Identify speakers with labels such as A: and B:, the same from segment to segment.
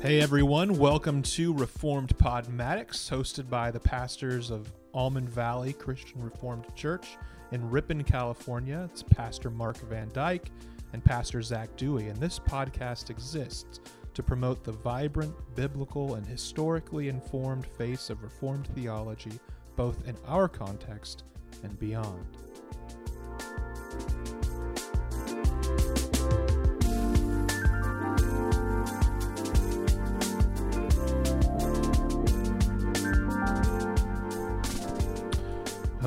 A: Hey everyone, welcome to Reformed Podmatics, hosted by the pastors of Almond Valley Christian Reformed Church in Ripon, California. It's Pastor Mark Van Dyke and Pastor Zac Dewey, and this podcast exists to promote the vibrant, biblical, and historically informed face of Reformed theology, both in our context and beyond.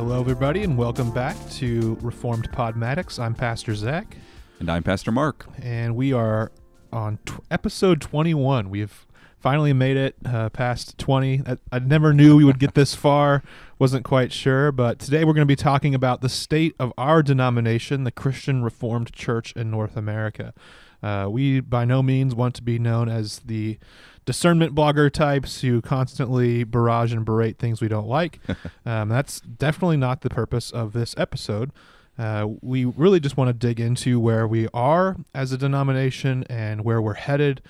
A: Hello, everybody, and welcome back to Reformed Podmatics. I'm Pastor Zac,
B: And I'm Pastor Mark.
A: and we are on t- episode 21. We've finally made it uh, past 20. I, I never knew we would get this far, wasn't quite sure, but today we're going to be talking about the state of our denomination, the Christian Reformed Church in North America. Uh, we by no means want to be known as the discernment blogger types who constantly barrage and berate things we don't like. um, that's definitely not the purpose of this episode. Uh, we really just want to dig into where we are as a denomination and where we're headed,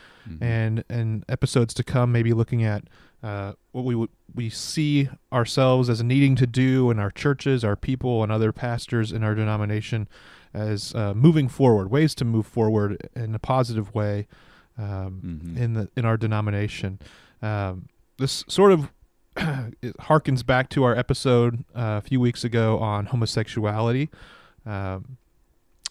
A: and and episodes to come, maybe looking at uh, what we we see ourselves as needing to do in our churches, our people, and other pastors in our denomination as uh, moving forward, ways to move forward in a positive way um,
B: Mhm.
A: in the in our denomination. Um, this sort of it harkens back to our episode uh, a few weeks ago on homosexuality, um,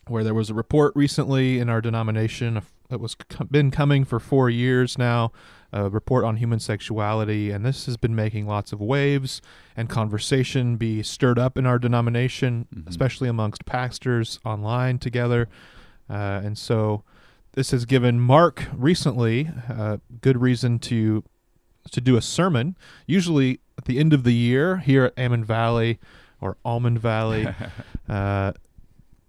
A: where there was a report recently in our denomination that was been coming for four years now. A report on human sexuality, and this has been making lots of waves and conversation be stirred up in our denomination,
B: Mhm.
A: especially amongst pastors online together. Uh, and so, this has given Mark recently uh, good reason to to do a sermon. Usually at the end of the year here at Ammon Valley or Almond Valley, uh,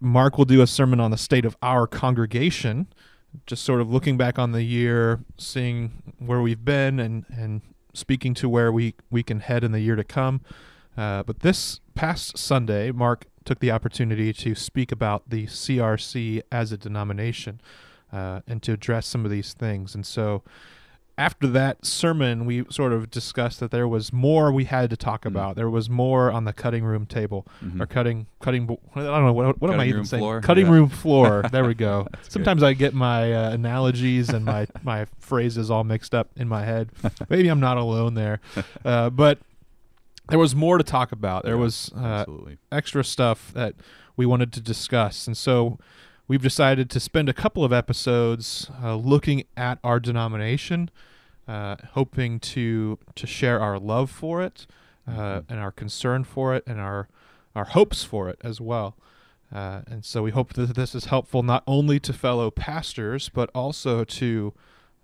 A: Mark will do a sermon on the state of our congregation, just sort of looking back on the year, seeing where we've been, and and speaking to where we we can head in the year to come. Uh, but this past Sunday, Mark took the opportunity to speak about the CRC as a denomination uh, and to address some of these things. And so, after that sermon, we sort of discussed that there was more we had to talk
B: Mm.
A: about. There was more on the cutting room table
B: Mhm.
A: or cutting cutting. bo- I don't know what, what am I even saying?
B: floor?
A: Cutting
B: Yeah.
A: room floor. There we go.
B: That's good.
A: Sometimes I get my uh, analogies and my my phrases all mixed up in my head. Maybe I'm not alone there, uh, but there was more to talk about. There
B: Yeah,
A: was uh,
B: Absolutely.
A: extra stuff that we wanted to discuss. And so we've decided to spend a couple of episodes uh, looking at our denomination, uh, hoping to to share our love for it, uh,
B: Mhm.
A: and our concern for it, and our our hopes for it as well. Uh, and so we hope that this is helpful not only to fellow pastors, but also to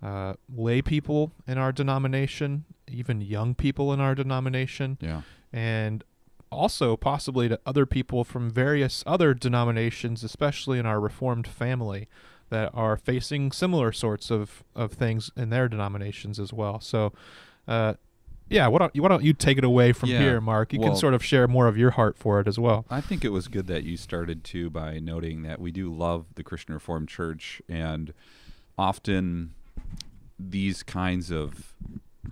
A: uh, lay people in our denomination, even young people in our denomination,
B: Yeah.
A: and also possibly to other people from various other denominations, especially in our Reformed family, that are facing similar sorts of, of things in their denominations as well. So, uh, yeah, why don't, you, why don't you take it away from
B: Yeah,
A: here, Mark? You can sort of share more of your heart for it as well.
B: I think it was good that you started too by noting that we do love the Christian Reformed Church, and often these kinds of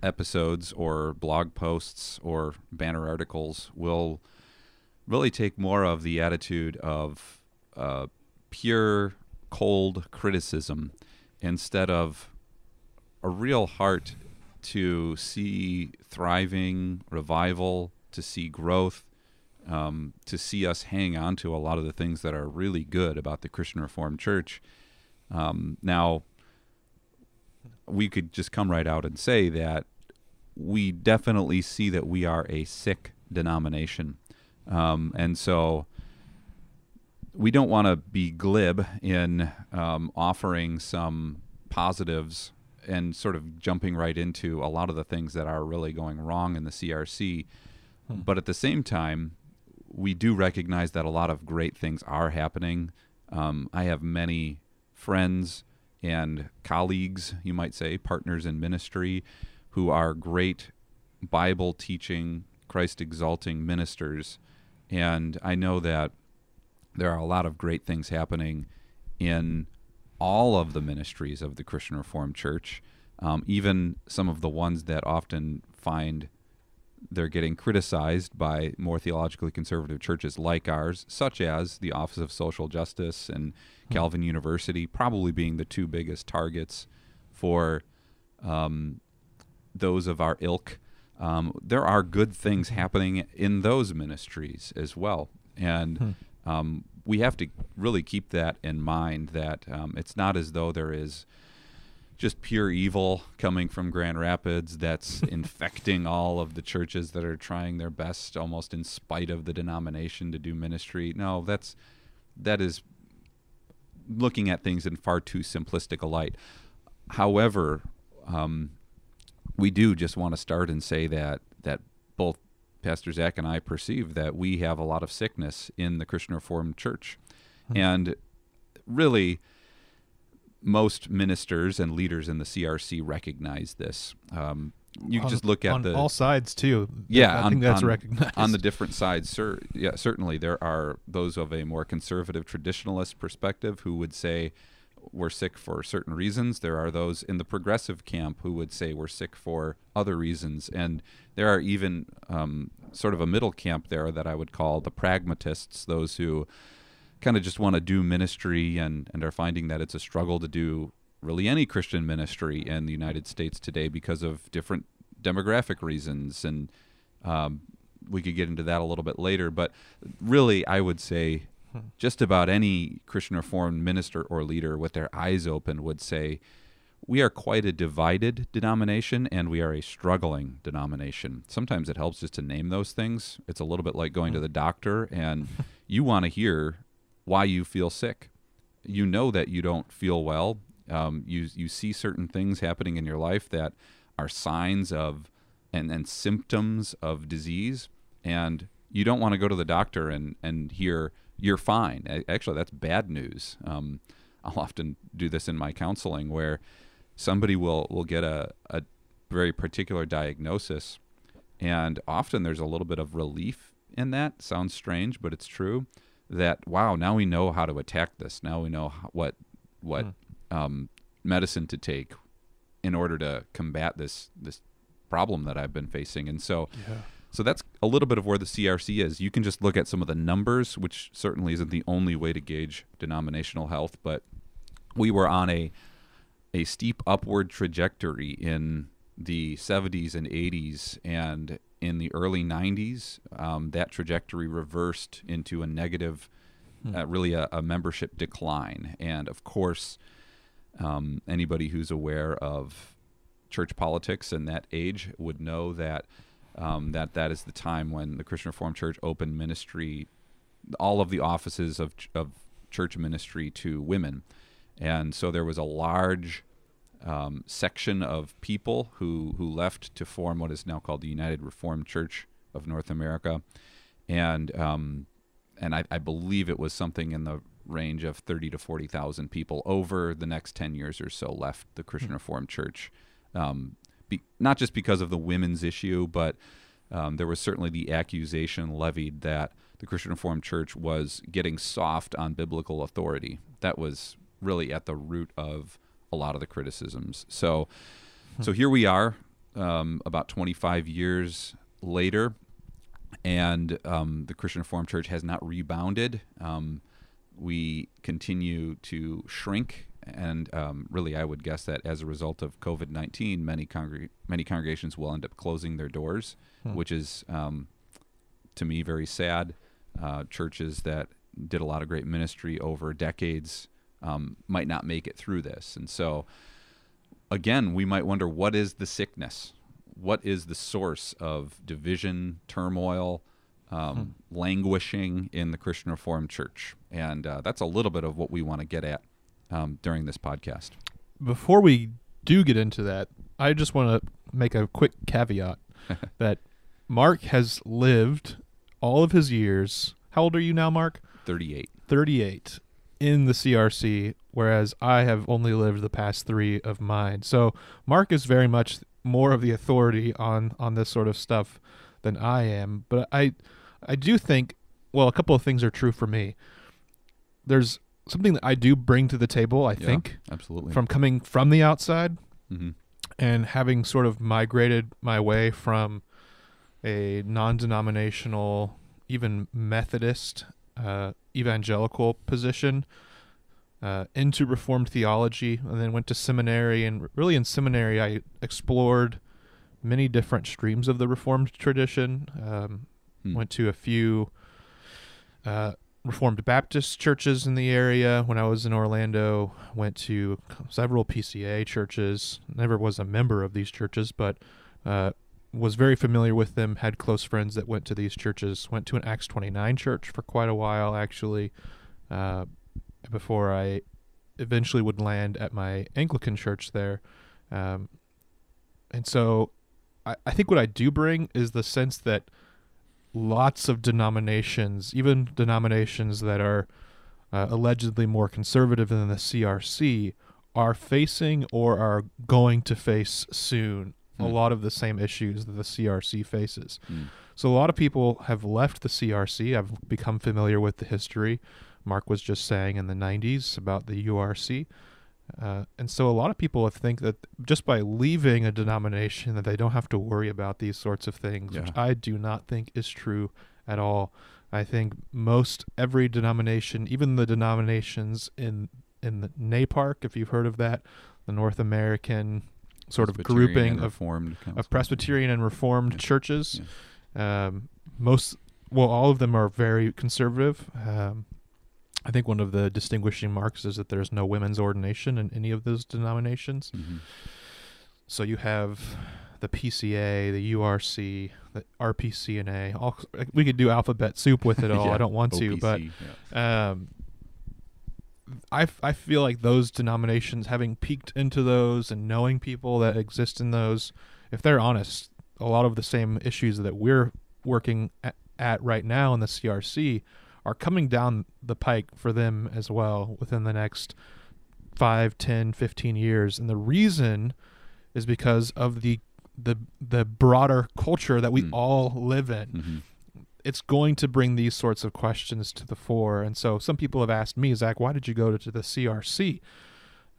B: episodes or blog posts or banner articles will really take more of the attitude of uh, pure, cold criticism instead of a real heart to see thriving, revival, to see growth, um, to see us hang on to a lot of the things that are really good about the Christian Reformed Church. Um, now, we could just come right out and say that we definitely see that we are a sick denomination. Um, and so we don't want to be glib in um, offering some positives and sort of jumping right into a lot of the things that are really going wrong in the CRC. But at the same time, we do recognize that a lot of great things are happening. Um, I have many friends and colleagues, you might say, partners in ministry, who are great Bible teaching, Christ exalting ministers. And I know that there are a lot of great things happening in all of the ministries of the Christian Reformed Church. um, even some of the ones that often find they're getting criticized by more theologically conservative churches like ours, such as the Office of Social Justice and
A: Hmm.
B: Calvin University, probably being the two biggest targets for um, those of our ilk. Um, there are good things happening in those ministries as well, and
A: Hmm.
B: um, we have to really keep that in mind. That um, it's not as though there is just pure evil coming from Grand Rapids that's infecting all of the churches that are trying their best, almost in spite of the denomination, to do ministry. No, that's that is looking at things in far too simplistic a light. However, um, we do just want to start and say that that both Pastor Zac and I perceive that we have a lot of sickness in the Christian Reformed Church, and really, most ministers and leaders in the CRC recognize this. Um, you
A: On-
B: just look at
A: on
B: the
A: all sides too.
B: yeah,
A: I
B: on,
A: think that's
B: on-
A: recognized
B: on the different sides. Sir, yeah, certainly there are those of a more conservative traditionalist perspective who would say we're sick for certain reasons. There are those in the progressive camp who would say we're sick for other reasons, and there are even um, sort of a middle camp there that I would call the pragmatists, those who kind of just want to do ministry and, and are finding that it's a struggle to do really any Christian ministry in the United States today because of different demographic reasons. And um, we could get into that a little bit later. But really, I would say just about any Christian Reformed minister or leader with their eyes open would say, we are quite a divided denomination and we are a struggling denomination. Sometimes it helps just to name those things. It's a little bit like going to the doctor and you want to hear why you feel sick. You know that you don't feel well. Um, you you see certain things happening in your life that are signs of and, and symptoms of disease, and you don't want to go to the doctor and, and hear you're fine. Actually, that's bad news. Um, I'll often do this in my counseling where somebody will, will get a, a very particular diagnosis, and often there's a little bit of relief in that. Sounds strange, but it's true. That wow, now we know how to attack this. Now we know what what um, medicine to take in order to combat this this problem that I've been facing. And so,
A: Yeah.
B: so that's a little bit of where the CRC is. You can just look at some of the numbers, which certainly isn't the only way to gauge denominational health, but we were on a a steep upward trajectory in the 70s and 80s and in the early 90s um, that trajectory reversed into a negative uh, really a, a membership decline. And of course um, anybody who's aware of church politics in that age would know that um, that that is the time when the Christian Reformed Church opened ministry, all of the offices of ch- of church ministry to women, and so there was a large um, section of people who who left to form what is now called the United Reformed Church of North America, and um, and I, I believe it was something in the range of thirty to forty thousand people over the next ten years or so left the Christian Reformed Church, um, be, not just because of the women's issue, but um, there was certainly the accusation levied that the Christian Reformed Church was getting soft on biblical authority. That was really at the root of a lot of the criticisms. So, so here we are, um, about 25 years later, and um, the Christian Reformed Church has not rebounded. Um, we continue to shrink, and um, really, I would guess that as a result of COVID 19, many, congreg- many congregations will end up closing their doors, which is, um, to me, very sad. Uh, churches that did a lot of great ministry over decades um, might not make it through this. And so, again, we might wonder what is the sickness? What is the source of division, turmoil, um, languishing in the Christian Reformed Church? And uh, that's a little bit of what we want to get at um, during this podcast.
A: Before we do get into that, I just want to make a quick caveat that Mark has lived all of his years. How old are you now, Mark?
B: 38.
A: 38 in the CRC, whereas I have only lived the past three of mine. So Mark is very much more of the authority on on this sort of stuff than I am. But I I do think well, a couple of things are true for me. There's something that I do bring to the table, I
B: Yeah,
A: think,
B: Absolutely.
A: from coming from the outside,
B: hmm
A: and having sort of migrated my way from a non-denominational, even Methodist, uh, evangelical position uh, into Reformed theology, and then went to seminary. And really, in seminary, I explored many different streams of the Reformed tradition. Um,
B: Hmm.
A: Went to a few uh, Reformed Baptist churches in the area when I was in Orlando. Went to several PCA churches. Never was a member of these churches, but uh, was very familiar with them. Had close friends that went to these churches. Went to an Acts 29 church for quite a while, actually, uh, before I eventually would land at my Anglican church there. Um, and so I, I think what I do bring is the sense that lots of denominations, even denominations that are uh, allegedly more conservative than the CRC, are facing or are going to face soon a
B: Hmm.
A: lot of the same issues that the CRC faces.
B: Mm.
A: So a lot of people have left the CRC. I've become familiar with the history. Mark was just saying in the 90s about the URC. Uh, and so a lot of people think that just by leaving a denomination that they don't have to worry about these sorts of things, which I do not think is true at all. I think most every denomination, even the denominations in in the NAPARC, if you've heard of that, the North American sort of grouping of
B: Reformed
A: of Presbyterian and Reformed
B: Yeah.
A: churches. Um, most, well, all of them are very conservative. Um, I think one of the distinguishing marks is that there's no women's ordination in any of those denominations.
B: Mhm.
A: So you have the PCA, the URC, the RPCNA. All we could do alphabet soup with it all.
B: Yeah,
A: I don't want to, but
B: yeah.
A: um, I, I feel like those denominations, having peeked into those and knowing people that exist in those, if they're honest, a lot of the same issues that we're working at, at right now in the CRC are coming down the pike for them as well within the next 5, 10, 15 years. And the reason is because of the the the broader culture that we
B: Mm.
A: all live in
B: Mhm.
A: It's going to bring these sorts of questions to the fore. And so some people have asked me, Zac, why did you go to, the CRC?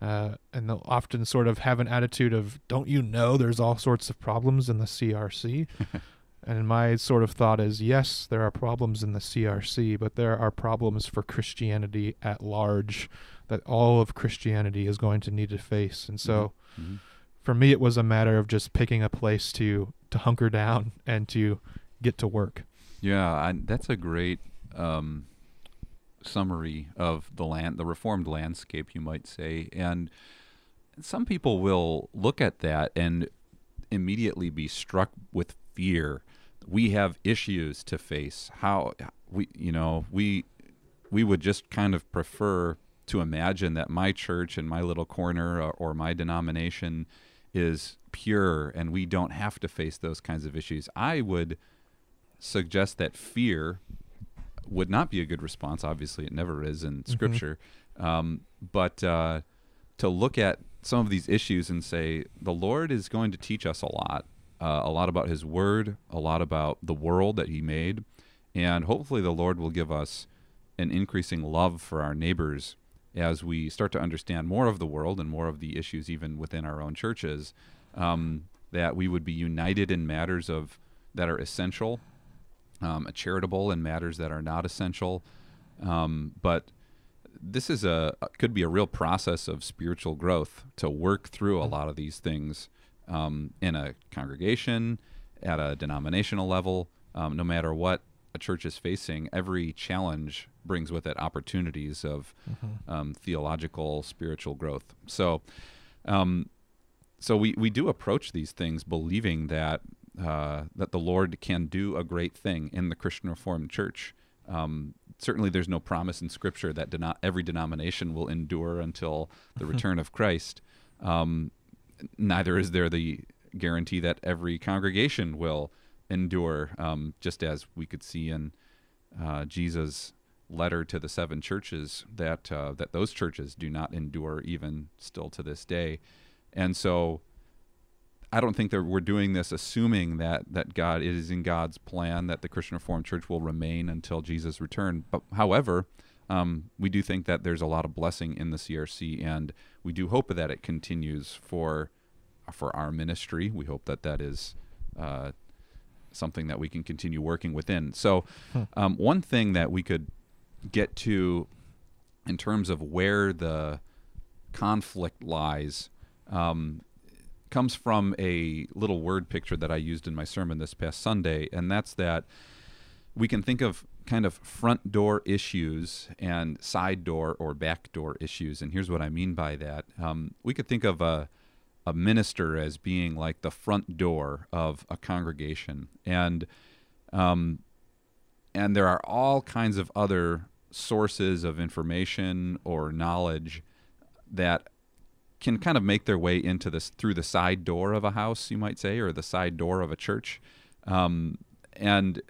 A: Uh, and they'll often sort of have an attitude of, don't you know there's all sorts of problems in the CRC? and my sort of thought is, yes, there are problems in the CRC, but there are problems for Christianity at large that all of Christianity is going to need to face. And so
B: Mhm.
A: for me, it was a matter of just picking a place to, to hunker down and to get to work.
B: Yeah, I, that's a great um, summary of the land, the reformed landscape, you might say. And some people will look at that and immediately be struck with fear. We have issues to face. How we, you know, we we would just kind of prefer to imagine that my church and my little corner or, or my denomination is pure and we don't have to face those kinds of issues. I would suggest that fear would not be a good response. Obviously, it never is in Scripture. Um, but uh, to look at some of these issues and say, the Lord is going to teach us a lot, uh, a lot about His Word, a lot about the world that He made, and hopefully the Lord will give us an increasing love for our neighbors as we start to understand more of the world and more of the issues even within our own churches. Um, that we would be united in matters of that are essential um, charitable in matters that are not essential. Um, but this is a could be a real process of spiritual growth to work through a lot of these things um, in a congregation, at a denominational level. Um, no matter what a church is facing, every challenge brings with it opportunities of um, theological, spiritual growth. So, um, so we, we do approach these things believing that uh, that the Lord can do a great thing in the Christian Reformed Church. Um, certainly, there's no promise in Scripture that deno- every denomination will endure until the return of Christ. Um, neither is there the guarantee that every congregation will endure, um, just as we could see in uh, Jesus' letter to the seven churches that uh, that those churches do not endure even still to this day. And so I don't think that we're doing this assuming that that God it is in God's plan that the Christian Reformed Church will remain until Jesus' return. But however, um, we do think that there's a lot of blessing in the CRC, and we do hope that it continues for for our ministry. We hope that that is uh, something that we can continue working within. So, um, one thing that we could get to in terms of where the conflict lies um, comes from a little word picture that I used in my sermon this past Sunday, and that's that we can think of kind of front door issues and side door or back door issues. And here's what I mean by that. Um, we could think of a, a minister as being like the front door of a congregation. And um, and there are all kinds of other sources of information or knowledge that can kind of make their way into this through the side door of a house, you might say, or the side door of a church. Um, and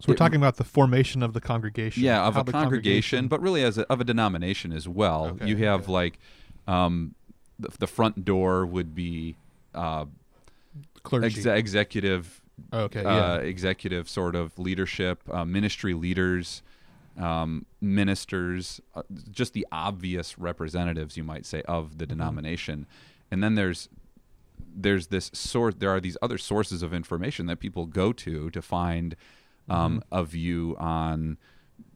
A: So we're
B: it-
A: talking about the formation of the congregation.
B: yeah, of a
A: the
B: congregation, but really as a, of a denomination as well.
A: Okay,
B: you have
A: okay.
B: like um, the, the front door would be uh,
A: clergy.
B: exe- executive,
A: okay,
B: uh,
A: yeah.
B: executive sort of leadership, uh, ministry leaders, um, ministers, uh, just the obvious representatives, you might say, of
A: Mm-hmm.
B: the denomination. And then there's there's this source. There are these other sources of information that people go to to find um,
A: Mm-hmm.
B: a view on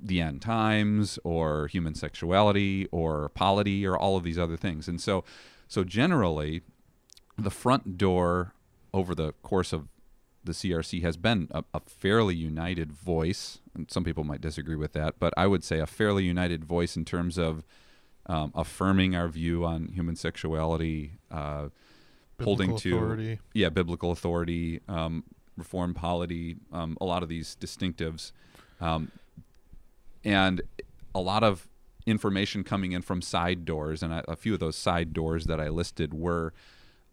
B: the end times or human sexuality or polity or all of these other things. And so, so generally, the front door over the course of the CRC has been a, a fairly united voice. And some people might disagree with that, but I would say a fairly united voice in terms of um, affirming our view on human sexuality, uh, holding to
A: authority.
B: yeah biblical authority, um, reform polity, um, a lot of these distinctives, um, and a lot of information coming in from side doors, and a, a few of those side doors that I listed were.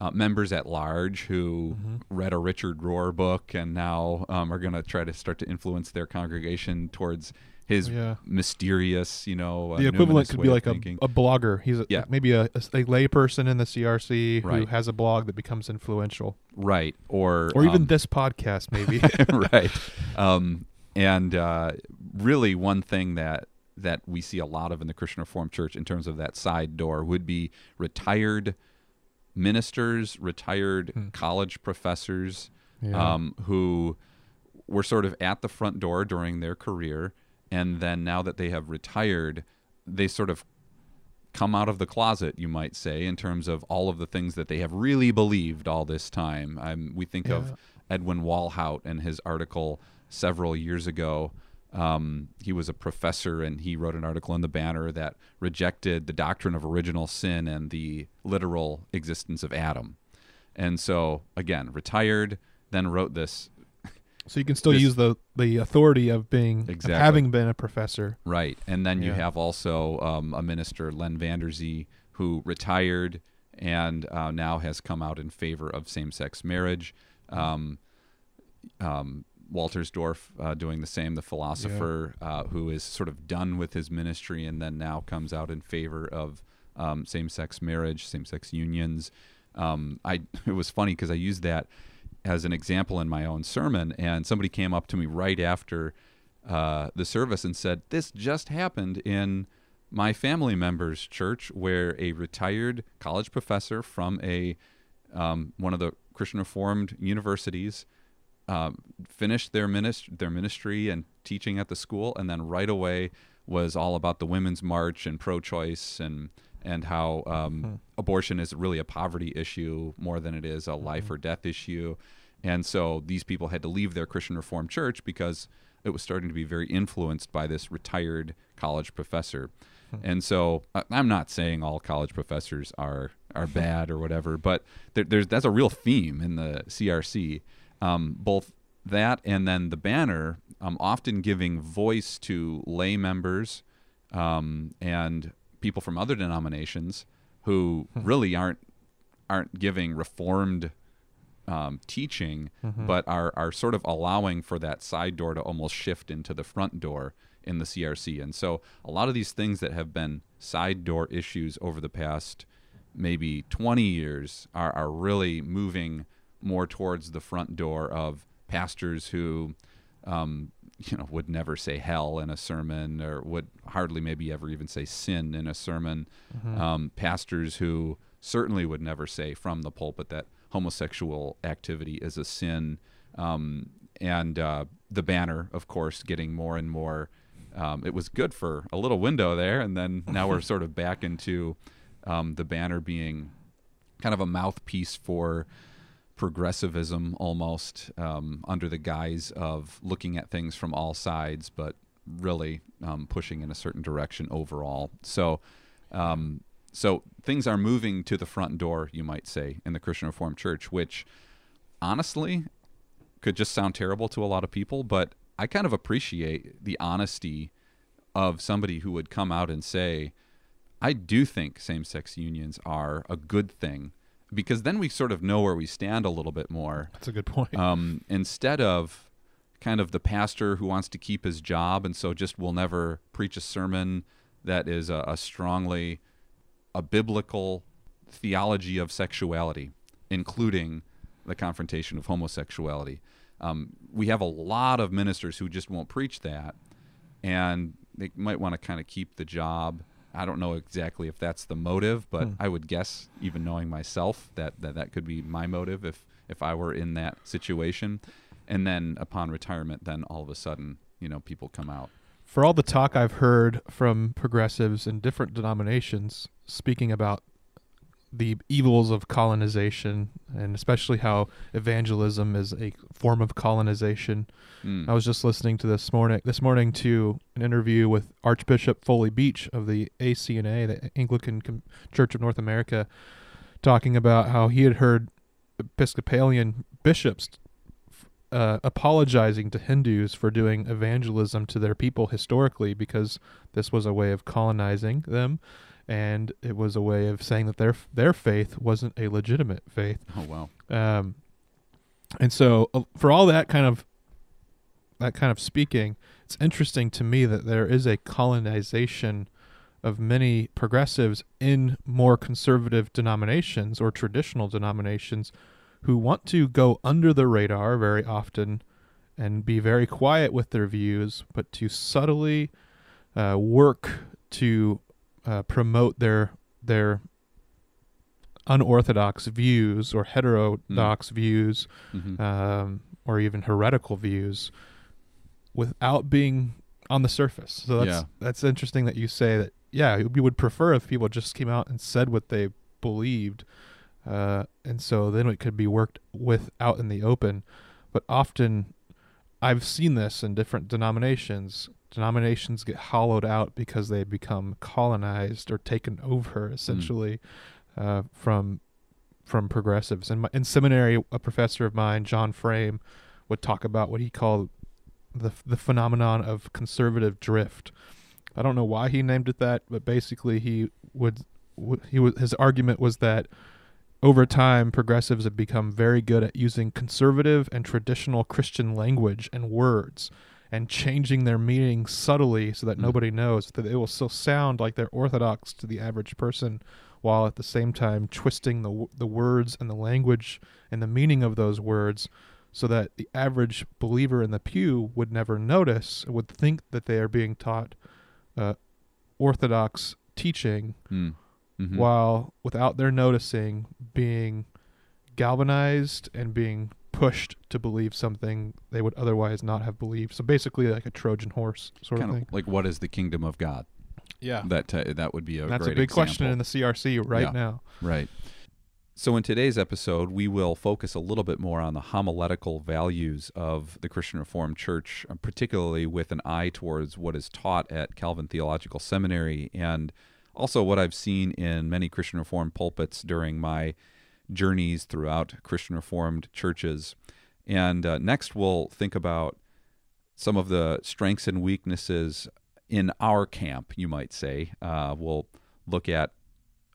B: Uh, members at large who read a Richard Rohr book and now um, are going to try to start to influence their congregation towards his
A: Yeah.
B: mysterious, you know, uh,
A: the equivalent could be like a, a blogger. He's a,
B: Yeah.
A: maybe a, a, a lay person in the CRC who has a blog that becomes influential,
B: right, or
A: or even
B: um,
A: this podcast, maybe.
B: right. Um, and uh, really, one thing that that we see a lot of in the Christian Reformed Church in terms of that side door would be retired ministers, retired
A: Hmm.
B: college professors,
A: Yeah.
B: um, who were sort of at the front door during their career, and then now that they have retired, they sort of come out of the closet, you might say, in terms of all of the things that they have really believed all this time. Um, we think
A: Yeah.
B: of Edwin Walhout and his article several years ago. Um, he was a professor and he wrote an article in the Banner that rejected the doctrine of original sin and the literal existence of Adam. And so, again, retired, then wrote this
A: so you can still
B: this-
A: use the the authority of being of having been a professor.
B: Right. And then you have also um, a minister, Len Vanderzee, who retired and uh, now has come out in favor of same sex marriage. Um, um, Wolterstorff uh, doing the same, the philosopher uh, who is sort of done with his ministry and then now comes out in favor of um, same sex marriage, same sex unions. Um, I it was funny because I used that as an example in my own sermon, and somebody came up to me right after uh, the service and said, "This just happened in my family member's church, where a retired college professor from a um, one of the Christian Reformed universities um, finished their ministry, their ministry and teaching at the school, and then right away was all about the women's march and pro-choice and and how um, abortion is really a poverty issue more than it is a life or death issue. And so these people had to leave their Christian Reformed church because it was starting to be very influenced by this retired college professor. And so I'm not saying all college professors are are bad or whatever, but there, there's that's a real theme in the CRC. Um, both that and then the banner, um, often giving voice to lay members um, and people from other denominations who really aren't aren't giving reformed um, teaching, but are are sort of allowing for that side door to almost shift into the front door in the CRC. And so a lot of these things that have been side door issues over the past maybe 20 years are, are really moving more towards the front door of pastors who um, you know would never say hell in a sermon or would hardly maybe ever even say sin in a sermon um, pastors who certainly would never say from the pulpit that homosexual activity is a sin. Um, and uh, the banner, of course, getting more and more. Um, it was good for a little window there, and then now we're sort of back into um, the banner being kind of a mouthpiece for progressivism almost um, under the guise of looking at things from all sides, but really um, pushing in a certain direction overall. So, um, so things are moving to the front door, you might say, in the Christian Reformed Church, which honestly could just sound terrible to a lot of people, but I kind of appreciate the honesty of somebody who would come out and say, I do think same sex unions are a good thing because then we sort of know where we stand a little bit more.
A: That's a good point.
B: Um, instead of kind of the pastor who wants to keep his job and so just will never preach a sermon that is a, a strongly a biblical theology of sexuality, including the confrontation of homosexuality. Um, we have a lot of ministers who just won't preach that, and they might want to kind of keep the job. I don't know exactly if that's the motive, but
A: Hmm.
B: I would guess, even knowing myself, that, that that could be my motive if if I were in that situation. And then upon retirement, then all of a sudden, you know, people come out.
A: For all the talk I've heard from progressives in different denominations speaking about the evils of colonization and especially how evangelism is a form of colonization.
B: Mm.
A: I was just listening to this morning this morning to an interview with Archbishop Foley Beach of the ACNA, the Anglican Com- Church of North America, talking about how he had heard Episcopalian bishops uh, apologizing to Hindus for doing evangelism to their people historically because this was a way of colonizing them, and it was a way of saying that their their faith wasn't a legitimate faith.
B: Oh wow.
A: Um, and so uh, for all that kind of that kind of speaking, it's interesting to me that there is a colonization of many progressives in more conservative denominations or traditional denominations who want to go under the radar very often and be very quiet with their views, but to subtly uh, work to uh, promote their their unorthodox views or heterodox views
B: hmm
A: um, or even heretical views without being on the surface. So that's
B: Yeah.
A: that's interesting that you say that. Yeah, you would prefer if people just came out and said what they believed, uh, and so then it could be worked with out in the open. But often, I've seen this in different denominations. Denominations get hollowed out because they become colonized or taken over, essentially, uh, from from progressives. In, in seminary, a professor of mine, John Frame, would talk about what he called the the phenomenon of conservative drift. I don't know why he named it that, but basically he would he was his argument was that over time progressives have become very good at using conservative and traditional Christian language and words and changing their meaning subtly so that
B: Mm.
A: nobody knows that it will still sound like they're orthodox to the average person while at the same time twisting the the words and the language and the meaning of those words so that the average believer in the pew would never notice would think that they are being taught uh, orthodox teaching
B: Mm. Mhm.
A: while without their noticing being galvanized and being pushed to believe something they would otherwise not have believed so basically like a trojan horse sort
B: kind
A: of
B: of
A: thing
B: like what is the kingdom of God?
A: yeah
B: That uh, that would be a
A: that's a
B: great
A: big question in the crc right
B: Yeah.
A: now
B: Right. So, in today's episode, we will focus a little bit more on the homiletical values of the Christian Reformed Church, uh, particularly with an eye towards what is taught at Calvin Theological Seminary and also what I've seen in many Christian Reformed pulpits during my journeys throughout Christian Reformed churches. And uh, next, we'll think about some of the strengths and weaknesses in our camp, you might say. Uh, we'll look at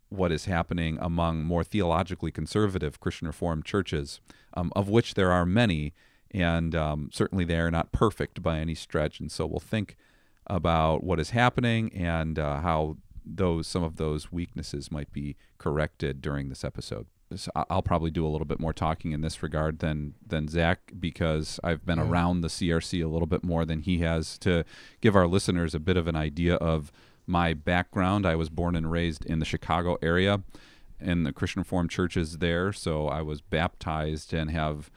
B: what is happening among more theologically conservative Christian Reformed churches, um, of which there are many, and um, certainly they are not perfect by any stretch. And so we'll think about what is happening and uh, how those some of those weaknesses might be corrected during this episode. So I'll probably do a little bit more talking in this regard than than Zac because I've been
A: Yeah.
B: around the CRC a little bit more than he has to give our listeners a bit of an idea of my background. I was born and raised in the Chicago area, in the Christian Reformed churches there, so I was baptized and have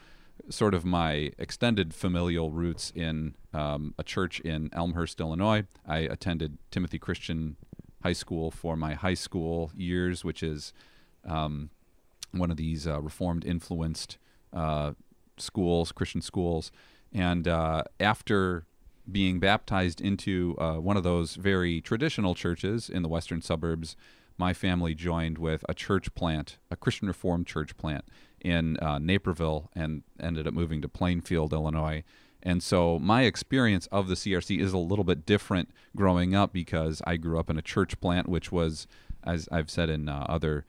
B: sort of my extended familial roots in um, a church in Elmhurst, Illinois. I attended Timothy Christian High School for my high school years, which is um, one of these uh, Reformed influenced uh, schools, Christian schools. And uh, after being baptized into uh, one of those very traditional churches in the western suburbs, my family joined with a church plant, a Christian Reformed church plant in uh, Naperville, and ended up moving to Plainfield, Illinois. And so my experience of the CRC is a little bit different growing up because I grew up in a church plant, which was, as I've said in uh, other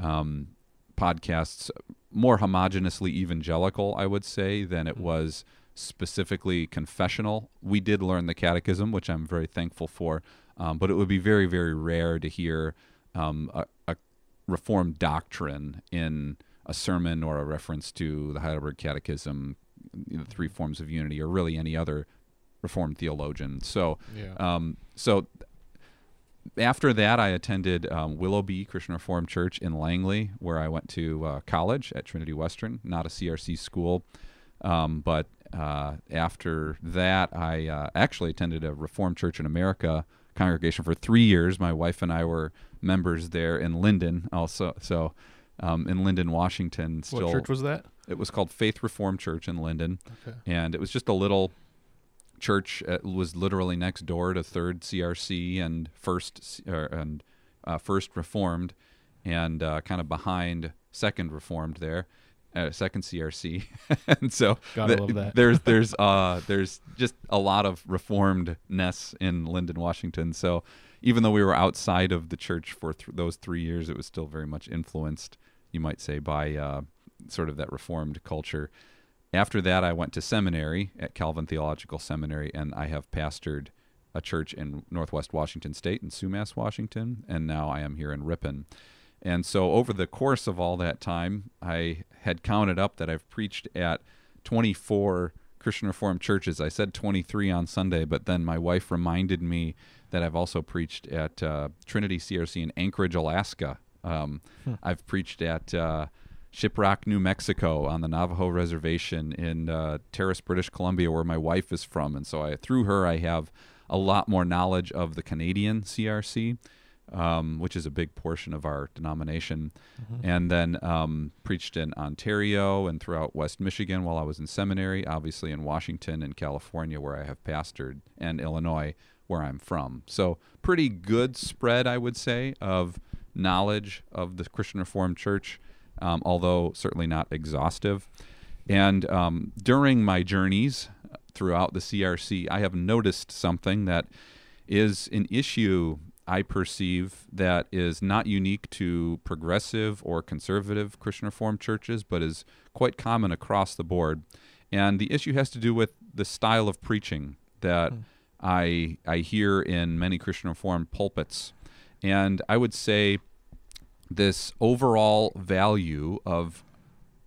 B: um, podcasts, more homogeneously evangelical, I would say, than it was specifically confessional. We did learn the catechism, which I'm very thankful for, um, but it would be very, very rare to hear um, a, a Reformed doctrine in a sermon or a reference to the Heidelberg Catechism, the three forms of unity, or really any other Reformed theologian. So,
A: Yeah.
B: um, so after that, I attended um, Willoughby Christian Reformed Church in Langley, where I went to uh, college at Trinity Western, not a CRC school. Um, but uh, after that, I uh, actually attended a Reformed Church in America congregation for three years. My wife and I were members there in Lynden, also. So um, in Lynden, Washington, still
A: what church was that?
B: it was called Faith Reformed Church in Lynden,
A: Okay.
B: and it was just a little church. It was literally next door to Third CRC and First and uh, First Reformed, and uh, kind of behind Second Reformed there, uh, Second CRC, and so th-
A: love that.
B: there's there's uh there's just a lot of reformedness in Lynden, Washington. So even though we were outside of the church for th- those three years, it was still very much influenced, you might say, by uh, sort of that reformed culture. After that, I went to seminary at Calvin Theological Seminary, and I have pastored a church in Northwest Washington State in Sumas, Washington, and now I am here in Ripon. And so, over the course of all that time, I had counted up that I've preached at 24 Christian Reformed churches. I said 23 on Sunday, but then my wife reminded me that I've also preached at uh, Trinity CRC in Anchorage, Alaska. Um, I've preached at uh, Shiprock, New Mexico, on the Navajo Reservation in uh, Terrace, British Columbia, where my wife is from. And so, I, through her, I have a lot more knowledge of the Canadian CRC um, which is a big portion of our denomination, and then um, preached in Ontario and throughout West Michigan while I was in seminary, obviously in Washington and California, where I have pastored, and Illinois, where I'm from. So, pretty good spread, I would say, of knowledge of the Christian Reformed Church, um, although certainly not exhaustive. And um, during my journeys throughout the CRC, I have noticed something that is an issue I perceive that is not unique to progressive or conservative Christian Reformed churches, but is quite common across the board. And the issue has to do with the style of preaching that I I hear in many Christian Reformed pulpits. And I would say this overall value of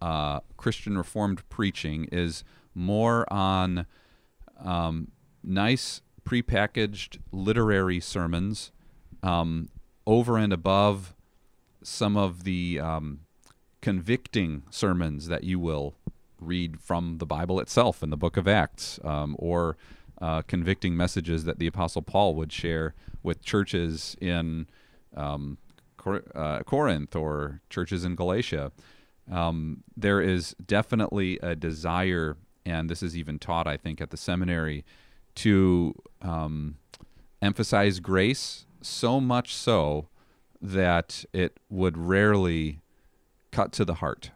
B: uh, Christian Reformed preaching is more on um, nice prepackaged literary sermons um, over and above some of the um, convicting sermons that you will read from the Bible itself in the book of Acts, um, or uh, convicting messages that the Apostle Paul would share with churches in um, Cor- uh, Corinth or churches in Galatia. Um, there is definitely a desire, and this is even taught, I think, at the seminary, to um, emphasize grace so much so that it would rarely cut to the heart.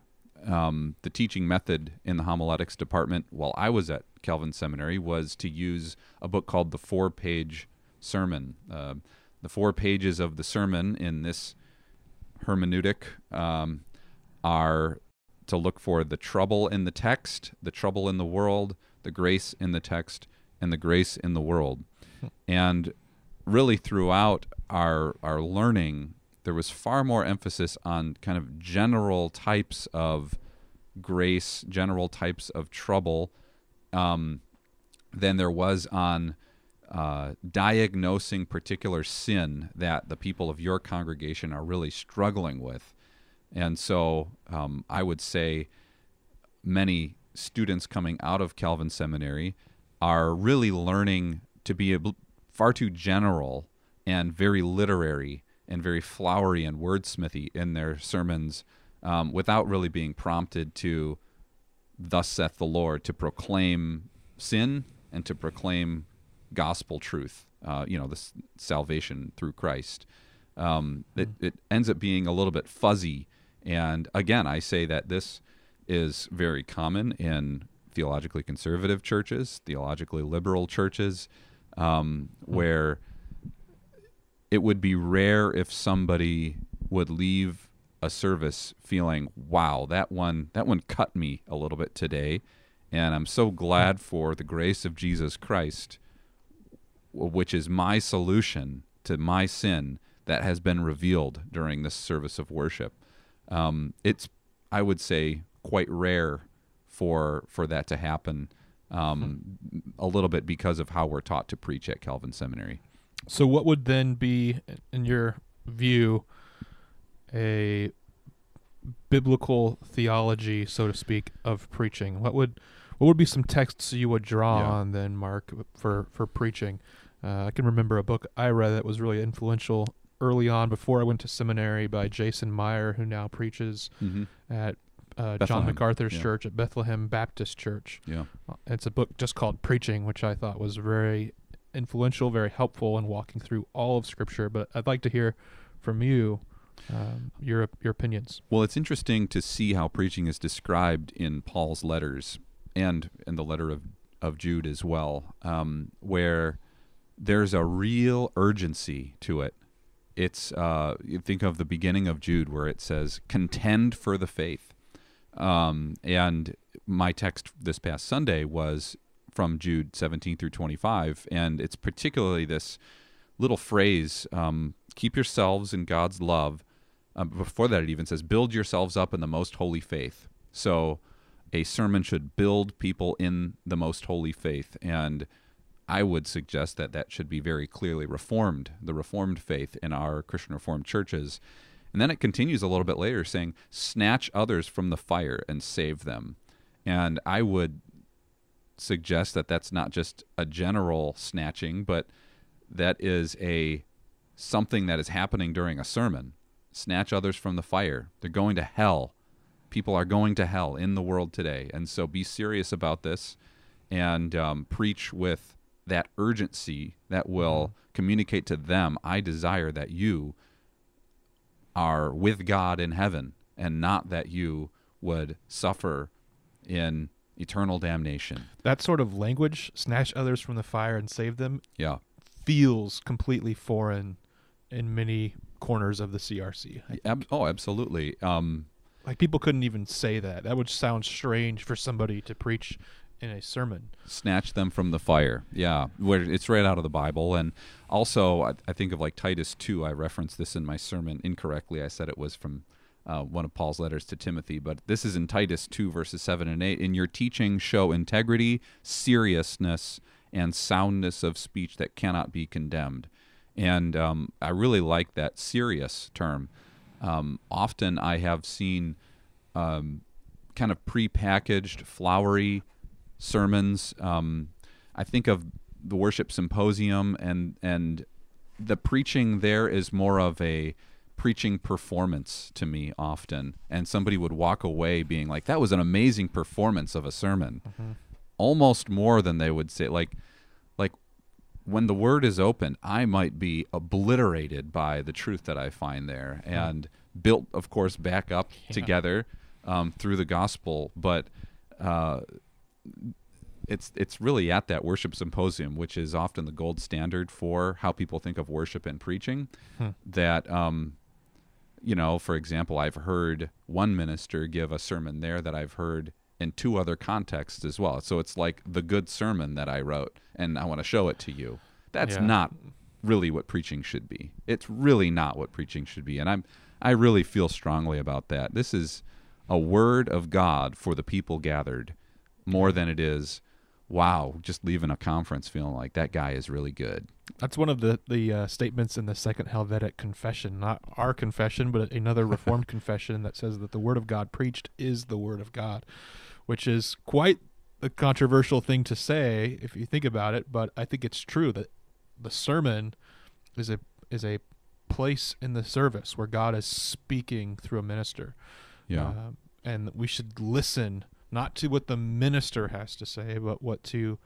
B: Um, the teaching method in the homiletics department while I was at Calvin Seminary was to use a book called the Four Page Sermon. Uh, the four pages of the sermon in this hermeneutic um, are to look for the trouble in the text, the trouble in the world, the grace in the text, and the grace in the world. and really throughout our our learning there was far more emphasis on kind of general types of grace general types of trouble um, than there was on uh, diagnosing particular sin that the people of your congregation are really struggling with. And so um, I would say many students coming out of Calvin Seminary are really learning to be far too general and very literary and very flowery and wordsmithy in their sermons um, without really being prompted to, thus saith the Lord, to proclaim sin and to proclaim gospel truth, uh, you know, this salvation through Christ. Um, it, it ends up being a little bit fuzzy. And again, I say that this is very common in theologically conservative churches, theologically liberal churches, um, where it would be rare if somebody would leave a service feeling, "Wow, that one that one cut me a little bit today," and I'm so glad for the grace of Jesus Christ, which is my solution to my sin that has been revealed during this service of worship. Um, it's, I would say, quite rare for for that to happen. Um, a little bit because of how we're taught to preach at Calvin Seminary.
A: So, what would then be, in your view, a biblical theology, so to speak, of preaching? What would what would be some texts you would draw
B: Yeah.
A: on then, Mark, for for preaching? Uh, I can remember a book I read that was really influential early on before I went to seminary by Jason Meyer, who now preaches
B: Mm-hmm.
A: at uh, John MacArthur's
B: yeah.
A: church at Bethlehem Baptist Church.
B: Yeah.
A: Uh, It's a book just called Preaching, which I thought was very influential, very helpful in walking through all of Scripture. But I'd like to hear from you um, your your opinions.
B: Well, it's interesting to see how preaching is described in Paul's letters and in the letter of, of Jude as well, um, where there's a real urgency to it. It's uh, you think of the beginning of Jude where it says, "Contend for the faith," um, and my text this past Sunday was from Jude 17 through 25, and it's particularly this little phrase, um, "Keep yourselves in God's love." Um, before that, it even says, "Build yourselves up in the most holy faith." So, a sermon should build people in the most holy faith, and I would suggest that that should be very clearly reformed, the reformed faith in our Christian Reformed churches. And then it continues a little bit later saying, snatch others from the fire and save them. And I would suggest that that's not just a general snatching, but that is a something that is happening during a sermon. Snatch others from the fire. They're going to hell. People are going to hell in the world today. And so be serious about this and um, preach with that urgency that will communicate to them I desire that you are with God in heaven and not that you would suffer in eternal damnation.
A: That sort of language, snatch others from the fire and save them,
B: Yeah.
A: feels completely foreign in many corners of the CRC.
B: Ab- oh, absolutely. Um,
A: Like people couldn't even say that. That would sound strange for somebody to preach in a sermon.
B: snatch them from the fire. Yeah, where it's right out of the Bible. And also, I, I think of like Titus 2. I referenced this in my sermon incorrectly. I said it was from uh, one of Paul's letters to Timothy, but this is in Titus 2, verses 7 and 8. In your teaching, show integrity, seriousness, and soundness of speech that cannot be condemned. And um, I really like that serious term. Um, often I have seen um, kind of prepackaged, flowery sermons. Um, I think of the worship symposium, and and the preaching there is more of a preaching performance to me often, and somebody would walk away being like, "That was an amazing performance of a sermon," almost more than they would say like like when the word is open, I might be obliterated by the truth that I find there, and built, of course, back up
A: Yeah.
B: together um, through the gospel. But uh, it's it's really at that worship symposium, which is often the gold standard for how people think of worship and preaching.
A: Hmm.
B: That um, you know, for example, I've heard one minister give a sermon there that I've heard in two other contexts as well. So it's like the good sermon that I wrote, and I want to show it to you. That's
A: Yeah.
B: not really what preaching should be. It's really not what preaching should be, and I'm I really feel strongly about that. This is a word of God for the people gathered, more than it is wow, just leaving a conference feeling like that guy is really good.
A: That's one of the the uh, statements in the Second Helvetic Confession, not our confession, but another Reformed confession that says that the Word of God preached is the Word of God, which is quite a controversial thing to say if you think about it. But I think it's true that the sermon is a is a place in the service where God is speaking through a minister.
B: Yeah.
A: Uh, and we should listen not to what the minister has to say, but what to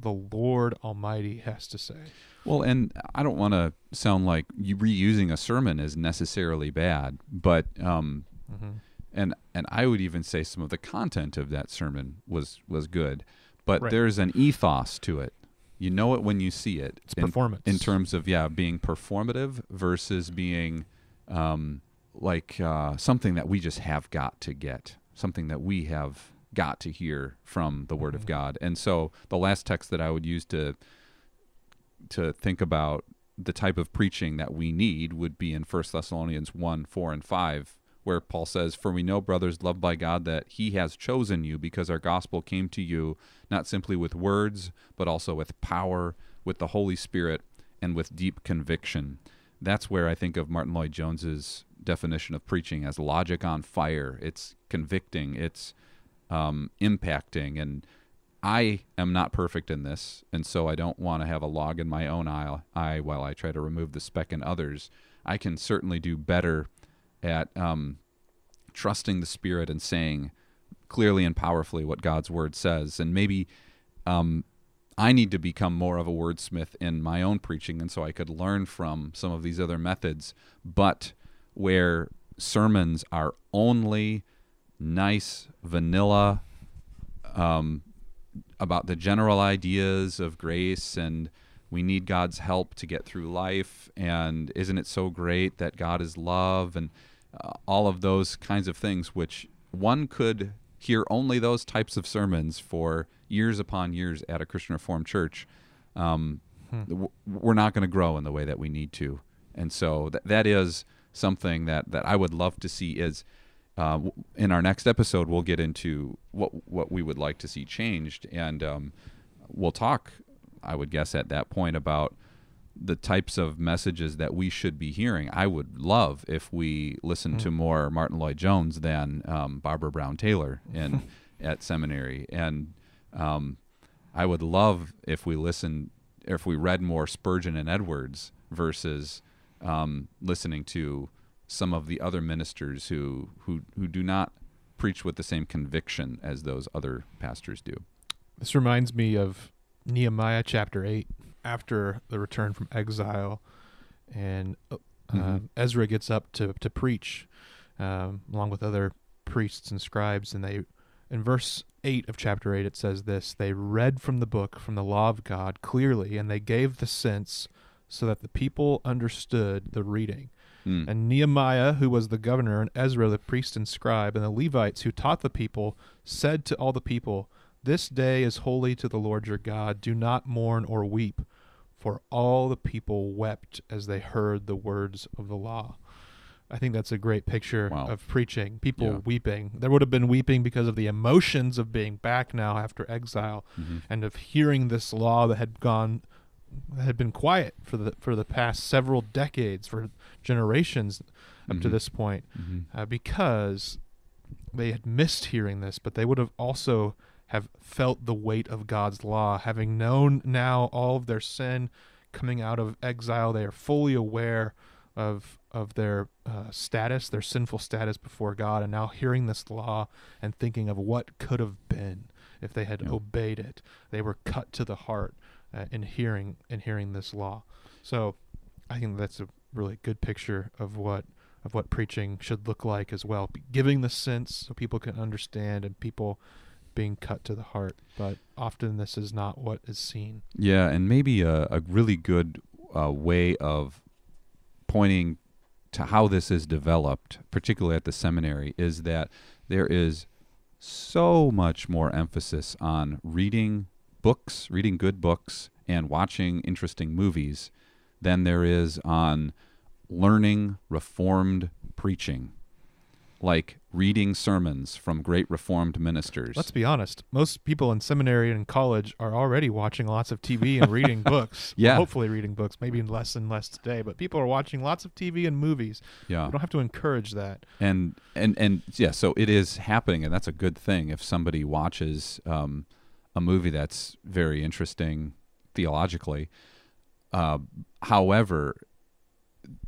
A: the Lord Almighty has to say.
B: Well, and I don't want to sound like reusing a sermon is necessarily bad, but um,
A: Mm-hmm.
B: And and I would even say some of the content of that sermon was was good, but
A: Right.
B: there's an ethos to it. You know it when you see it.
A: It's
B: in,
A: performance.
B: in terms of yeah, being performative versus being um, like uh, something that we just have got to get, something that we have got to hear from the Word of
A: Mhm.
B: God. And so the last text that I would use to to think about the type of preaching that we need would be in First Thessalonians 1 4 and 5, where Paul says, For we know, brothers, loved by God, that he has chosen you because our gospel came to you not simply with words, but also with power, with the Holy Spirit, and with deep conviction. That's where I think of Martyn Lloyd-Jones's definition of preaching as logic on fire. It's convicting, it's um, impacting, and I am not perfect in this, and so I don't want to have a log in my own eye, while I try to remove the speck in others. I can certainly do better at um, trusting the Spirit and saying clearly and powerfully what God's Word says. And maybe um, I need to become more of a wordsmith in my own preaching, and so I could learn from some of these other methods. But where sermons are only nice, vanilla, um, about the general ideas of grace and we need God's help to get through life and isn't it so great that God is love and uh, all of those kinds of things which one could hear only those types of sermons for years upon years at a Christian Reformed church um,
A: Hmm.
B: w- we're not going to grow in the way that we need to and so th- that is something that, that I would love to see is uh, w- in our next episode, we'll get into what what we would like to see changed, and um, we'll talk. I would guess at that point about the types of messages that we should be hearing. I would love if we listened to more Martyn Lloyd-Jones than um, Barbara Brown Taylor in at seminary, and um, I would love if we listened, if we read more Spurgeon and Edwards versus um, listening to some of the other ministers who who who do not preach with the same conviction as those other pastors do.
A: This reminds me of Nehemiah chapter 8 after the return from exile and uh,
B: Mhm.
A: um, Ezra gets up to to preach um, along with other priests and scribes and they in verse 8 of chapter 8 it says this they read from the book from the law of God clearly and they gave the sense so that the people understood the reading
B: Mm.
A: and Nehemiah, who was the governor, and Ezra, the priest and scribe, and the Levites who taught the people, said to all the people, This day is holy to the Lord your God. Do not mourn or weep. For all the people wept as they heard the words of the law. I think that's a great picture
B: Wow.
A: of preaching. People
B: Yeah.
A: weeping. There would have been weeping because of the emotions of being back now after exile
B: Mhm.
A: and of hearing this law that had gone that had been quiet for the for the past several decades for generations up to
B: Mhm.
A: this point
B: Mhm.
A: uh, because they had missed hearing this but they would have also have felt the weight of God's law having known now all of their sin coming out of exile they are fully aware of of their uh, status their sinful status before God and now hearing this law and thinking of what could have been if they had
B: Yeah.
A: obeyed it they were cut to the heart uh, in hearing in hearing this law so I think that's a really good picture of what of what preaching should look like as well. Be- Giving the sense so people can understand and people being cut to the heart. But often this is not what is seen.
B: Yeah, and maybe a, a really good uh, way of pointing to how this is developed, particularly at the seminary, is that there is so much more emphasis on reading books, reading good books, and watching interesting movies than there is on learning reformed preaching. Like reading sermons from great reformed ministers.
A: Let's be honest. Most people in seminary and college are already watching lots of TV and reading books.
B: Yeah.
A: Well, hopefully reading books, maybe less and less today, but people are watching lots of TV and movies.
B: yeah.
A: We don't have to encourage that.
B: and and and yeah so it is happening and that's a good thing if somebody watches um, a movie that's very interesting theologically uh, however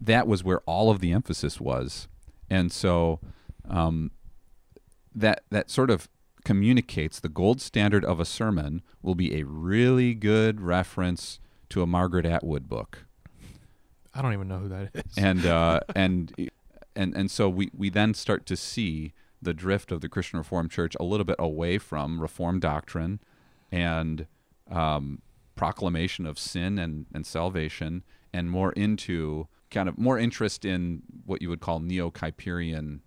B: that was where all of the emphasis was and so um, that that sort of communicates the gold standard of a sermon will be a really good reference to a margaret atwood book
A: I don't even know who that is.
B: and uh, and and and so we we then start to see the drift of the Christian Reformed Church a little bit away from Reformed doctrine and um, proclamation of sin and, and salvation, and more into kind of more interest in what you would call neo-Kuyperian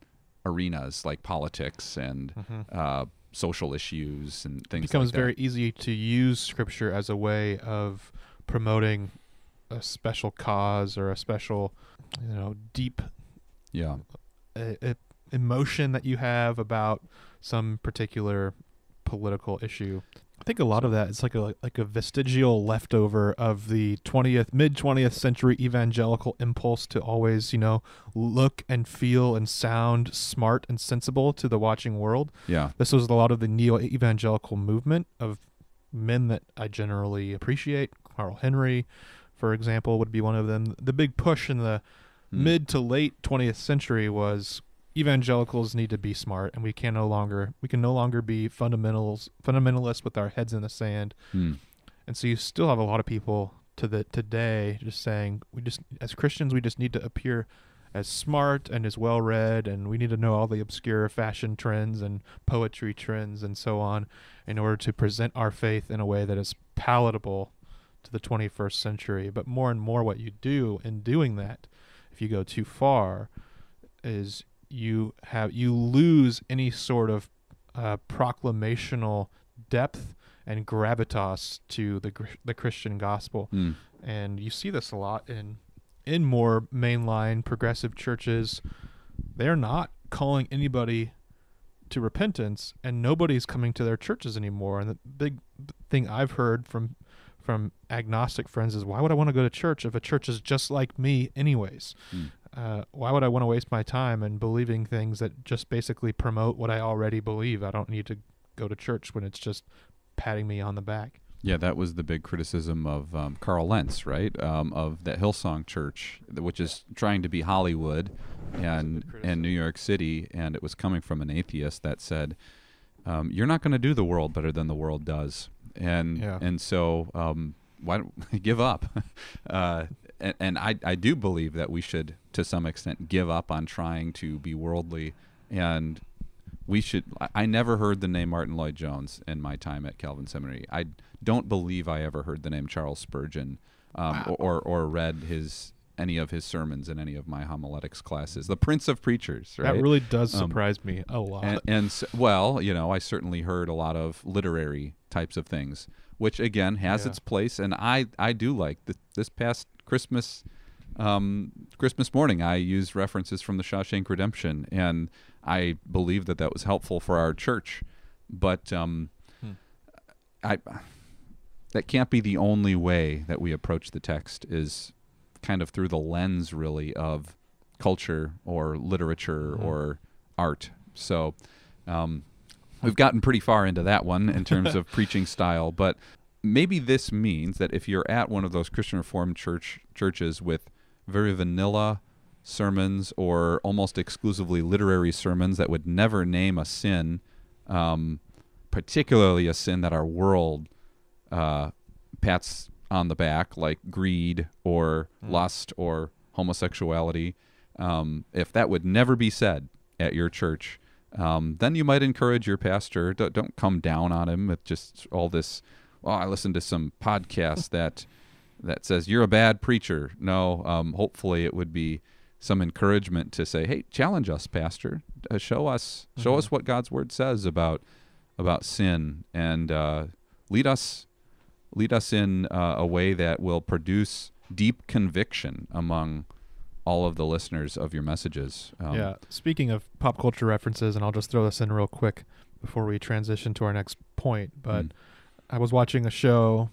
B: arenas like politics and uh, social issues and things.
A: it becomes
B: like
A: very easy to use scripture as a way of promoting a special cause or a special, you know, deep
B: yeah
A: uh, uh, emotion that you have about some particular political issue. I think a lot of that is like a like a vestigial leftover of the 20th mid 20th century evangelical impulse to always, you know, look and feel and sound smart and sensible to the watching world.
B: yeah
A: This was a lot of the neo evangelical movement of men that I generally appreciate. Carl Henry, for example, would be one of them. The big push in the
B: Hmm.
A: mid to late 20th century was evangelicals need to be smart and we can no longer we can no longer be fundamentals fundamentalists with our heads in the sand
B: Hmm.
A: and so you still have a lot of people to the today just saying we just as Christians we just need to appear as smart and as well read and we need to know all the obscure fashion trends and poetry trends and so on in order to present our faith in a way that is palatable to the 21st century but more and more what you do in doing that if you go too far is you have you lose any sort of uh, proclamational depth and gravitas to the the Christian gospel
B: Hmm.
A: and you see this a lot in in more mainline progressive churches they're not calling anybody to repentance and nobody's coming to their churches anymore and the big thing i've heard from from agnostic friends is why would i want to go to church if a church is just like me anyways
B: Hmm.
A: Uh, why would i want to waste my time in believing things that just basically promote what i already believe i don't need to go to church when it's just patting me on the back
B: Yeah, that was the big criticism of um, Carl Lentz, right? Um, of that Hillsong Church, which is trying to be Hollywood and and New York City, and it was coming from an atheist that said, um, "You're not going to do the world better than the world does," and
A: Yeah.
B: and so um, why don't give up? uh, and, and I I do believe that we should, to some extent, give up on trying to be worldly and we should I- never heard the name martyn lloyd-jones in my time at calvin seminary i don't believe i ever heard the name charles spurgeon um,
A: Wow.
B: or, or read his any of his sermons in any of my homiletics classes. The prince of preachers right?
A: that really does
B: Um,
A: surprise me a lot.
B: and, and s well you know i certainly heard a lot of literary types of things which again has
A: Yeah.
B: its place. And i i do like th- this past christmas um, christmas morning i used references from the shawshank redemption and i believe that that was helpful for our church. But um,
A: Hmm.
B: i that can't be the only way that we approach the text is kind of through the lens really of culture or literature
A: Mhm.
B: or art so um, we've gotten pretty far into that one in terms of preaching style but maybe this means that if you're at one of those christian reformed church churches with very vanilla sermons or almost exclusively literary sermons that would never name a sin um, particularly a sin that our world uh, pats on the back, like greed or
A: Mm.
B: lust or homosexuality, um, if that would never be said at your church, um, then you might encourage your pastor. Don't, don't come down on him with just all this. Well, I listened to some podcast that that says you're a bad preacher. No, um, hopefully it would be some encouragement to say, "Hey, challenge us, pastor. Uh, show us, show
A: Mhm.
B: us what God's word says about about sin, and uh, lead us lead us in uh, a way that will produce deep conviction among all of the listeners of your messages. Um,
A: yeah. Speaking of pop culture references, and I'll just throw this in real quick before we transition to our next point. But
B: Mm.
A: I was watching a show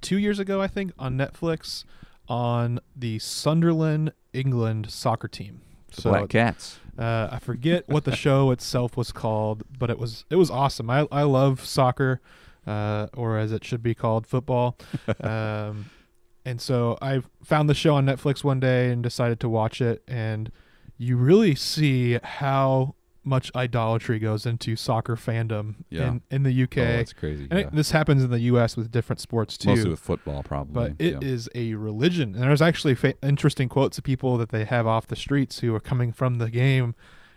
A: two years ago, I think, on Netflix on the Sunderland, England soccer team. So
B: Black Cats.
A: uh, I forget what the show itself was called, but it was it was awesome. I I love soccer, uh, or as it should be called, football. um, and so I found the show on Netflix one day and decided to watch it. And you really see how much idolatry goes into soccer fandom
B: Yeah.
A: in in the UK.
B: Oh, that's crazy.
A: and
B: yeah.
A: it, this happens in the U.S. with different sports too
B: Mostly with football, probably.
A: but it
B: yeah.
A: is a religion. And there's actually fa- interesting quotes of people that they have off the streets who are coming from the game,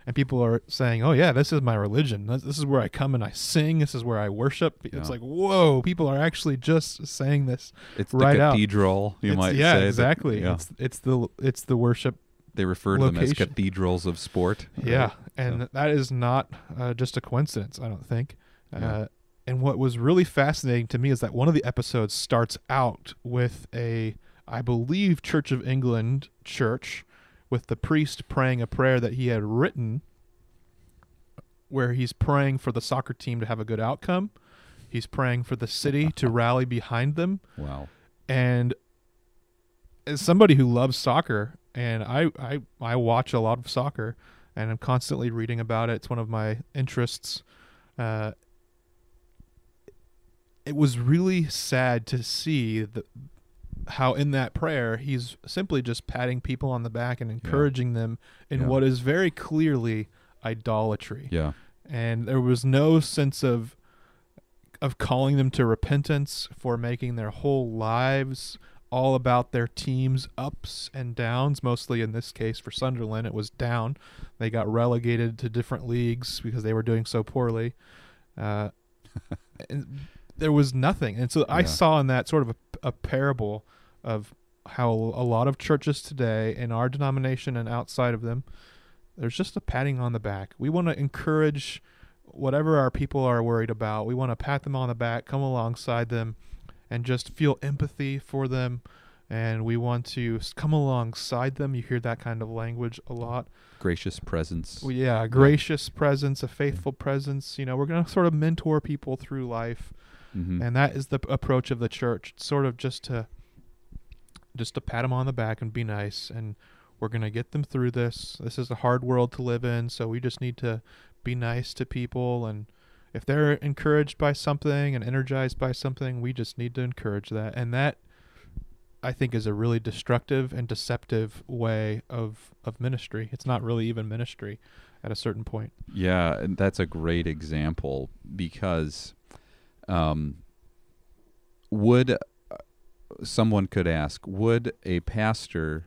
A: and people are saying, "Oh yeah, this is my religion. This, this is where I come and I sing. This is where I worship." It's
B: Yeah.
A: like, whoa, people are actually just saying this.
B: It's
A: right
B: the
A: out.
B: cathedral, you
A: It's-
B: might
A: yeah,
B: say. that-
A: exactly.
B: yeah.
A: It's it's the it's the worship.
B: they refer to them as cathedrals of sport.
A: Yeah, and that is not uh, just a coincidence. I don't think.
B: Yeah.
A: Uh, and what was really fascinating to me is that one of the episodes starts out with a, I believe, Church of England church, with the priest praying a prayer that he had written, where he's praying for the soccer team to have a good outcome. He's praying for the city to rally behind them,
B: Wow.
A: and as somebody who loves soccer and I, I I watch a lot of soccer and I'm constantly reading about it. It's one of my interests. Uh, it was really sad to see the, how in that prayer he's simply just patting people on the back and encouraging them in
B: Yeah.
A: what is very clearly idolatry.
B: Yeah.
A: and there was no sense of of calling them to repentance for making their whole lives all about their team's ups and downs. Mostly in this case for Sunderland it was down. They got relegated to different leagues because they were doing so poorly. Uh, and there was nothing. And so I saw in that sort of a, a parable of how a lot of churches today in our denomination and outside of them there's just a patting on the back. We want to encourage whatever our people are worried about. We want to pat them on the back, come alongside them, and just feel empathy for them. And we want to come alongside them. You hear that kind of language a lot.
B: Gracious presence.
A: Well, yeah, gracious presence, a faithful presence. You know, we're going to sort of mentor people through life
B: Mhm.
A: and that is the p- approach of the church sort of just to just to pat them on the back and be nice and we're going to get them through this. This is a hard world to live in so we just need to be nice to people and if they're encouraged by something and energized by something we just need to encourage that. And that i think is a really destructive and deceptive way of of ministry. It's not really even ministry at a certain point.
B: Yeah, and that's a great example because um, would someone could ask, would a pastor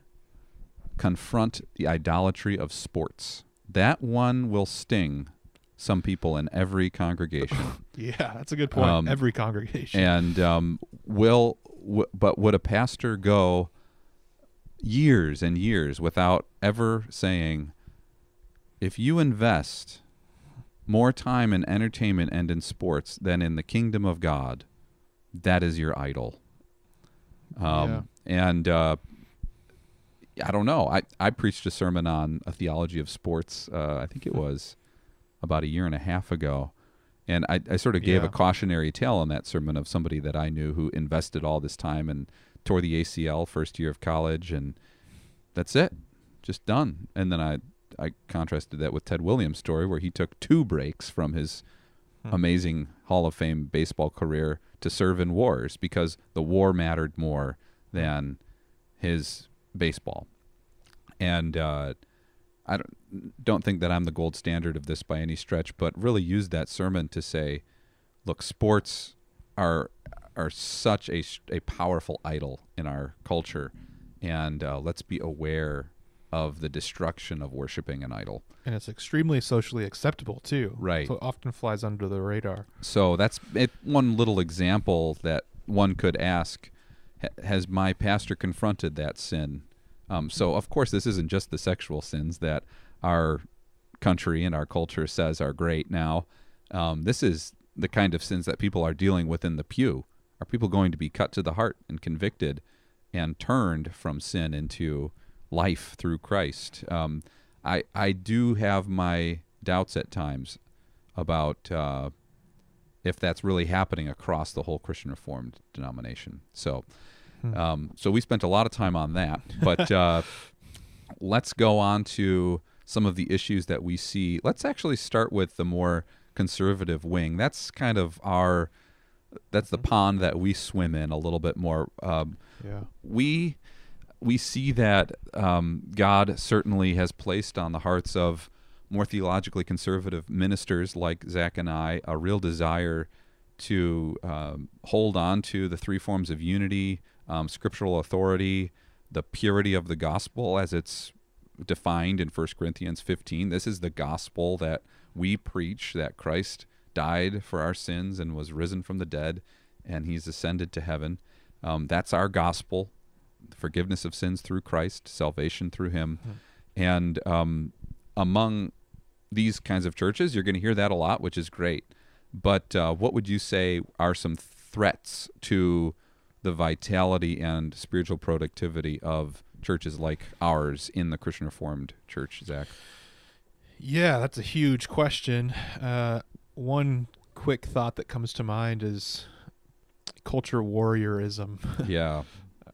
B: confront the idolatry of sports? That one will sting some people in every congregation.
A: yeah that's a good point
B: Um,
A: every congregation
B: and um, will w- but would a pastor go years and years without ever saying if you invest more time in entertainment and in sports than in the kingdom of god that is your idol um, and uh, i don't know I, I preached a sermon on a theology of sports uh, i think it was about a year and a half ago and I, I sort of gave
A: Yeah.
B: a cautionary tale in that sermon of somebody that I knew who invested all this time and tore the ACL first year of college, and that's it, just done. And then I I contrasted that with Ted Williams' story, where he took two breaks from his
A: Hmm.
B: amazing Hall of Fame baseball career to serve in wars because the war mattered more than his baseball. And uh, I don't don't think that I'm the gold standard of this by any stretch, but really use that sermon to say, look, sports are are such a a powerful idol in our culture, and uh, let's be aware of the destruction of worshiping an idol.
A: and it's extremely socially acceptable too.
B: Right.
A: So it often flies under the radar.
B: So that's it, one little example that one could ask: Has my pastor confronted that sin? Um, so of course, this isn't just the sexual sins that our country and our culture says are great now. Um, this is the kind of sins that people are dealing with in the pew. Are people going to be cut to the heart and convicted and turned from sin into life through Christ. Um, I I do have my doubts at times about uh, if that's really happening across the whole Christian Reformed denomination. So,
A: Hmm.
B: um, so we spent a lot of time on that, but uh, let's go on to some of the issues that we see. Let's actually start with the more conservative wing. That's kind of our that's the pond that we swim in a little bit more. Um,
A: Yeah.
B: we we see that um, God certainly has placed on the hearts of more theologically conservative ministers like Zac and I a real desire to um, hold on to the three forms of unity, um, scriptural authority, the purity of the gospel as it's defined in 1 Corinthians 15. This is the gospel that we preach that Christ died for our sins and was risen from the dead and he's ascended to heaven. Um, that's our gospel forgiveness of sins through Christ, salvation through him. And um, among these kinds of churches, you're going to hear that a lot, which is great. But uh, what would you say are some threats to the vitality and spiritual productivity of churches like ours in the Christian Reformed Church, Zac?
A: Yeah, that's a huge question. Uh, one quick thought that comes to mind is culture warriorism.
B: Yeah.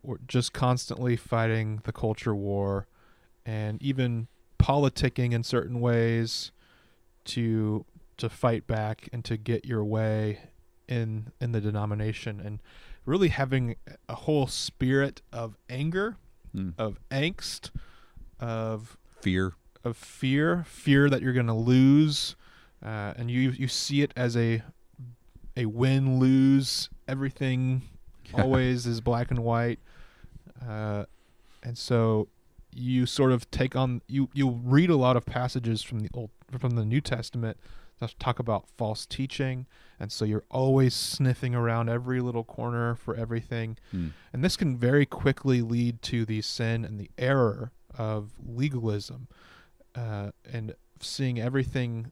A: We're just constantly fighting the culture war and even politicking in certain ways to to fight back and to get your way in in the denomination and really having a whole spirit of anger,
B: Mm.
A: of angst, of
B: Fear.
A: of fear, fear that you're going to lose, uh, and you you see it as a a win lose. Everything always is black and white, uh, and so you sort of take on you you read a lot of passages from the old from the New Testament that talk about false teaching, and so you're always sniffing around every little corner for everything.
B: Mm.
A: And this can very quickly lead to the sin and the error of legalism uh, and seeing everything.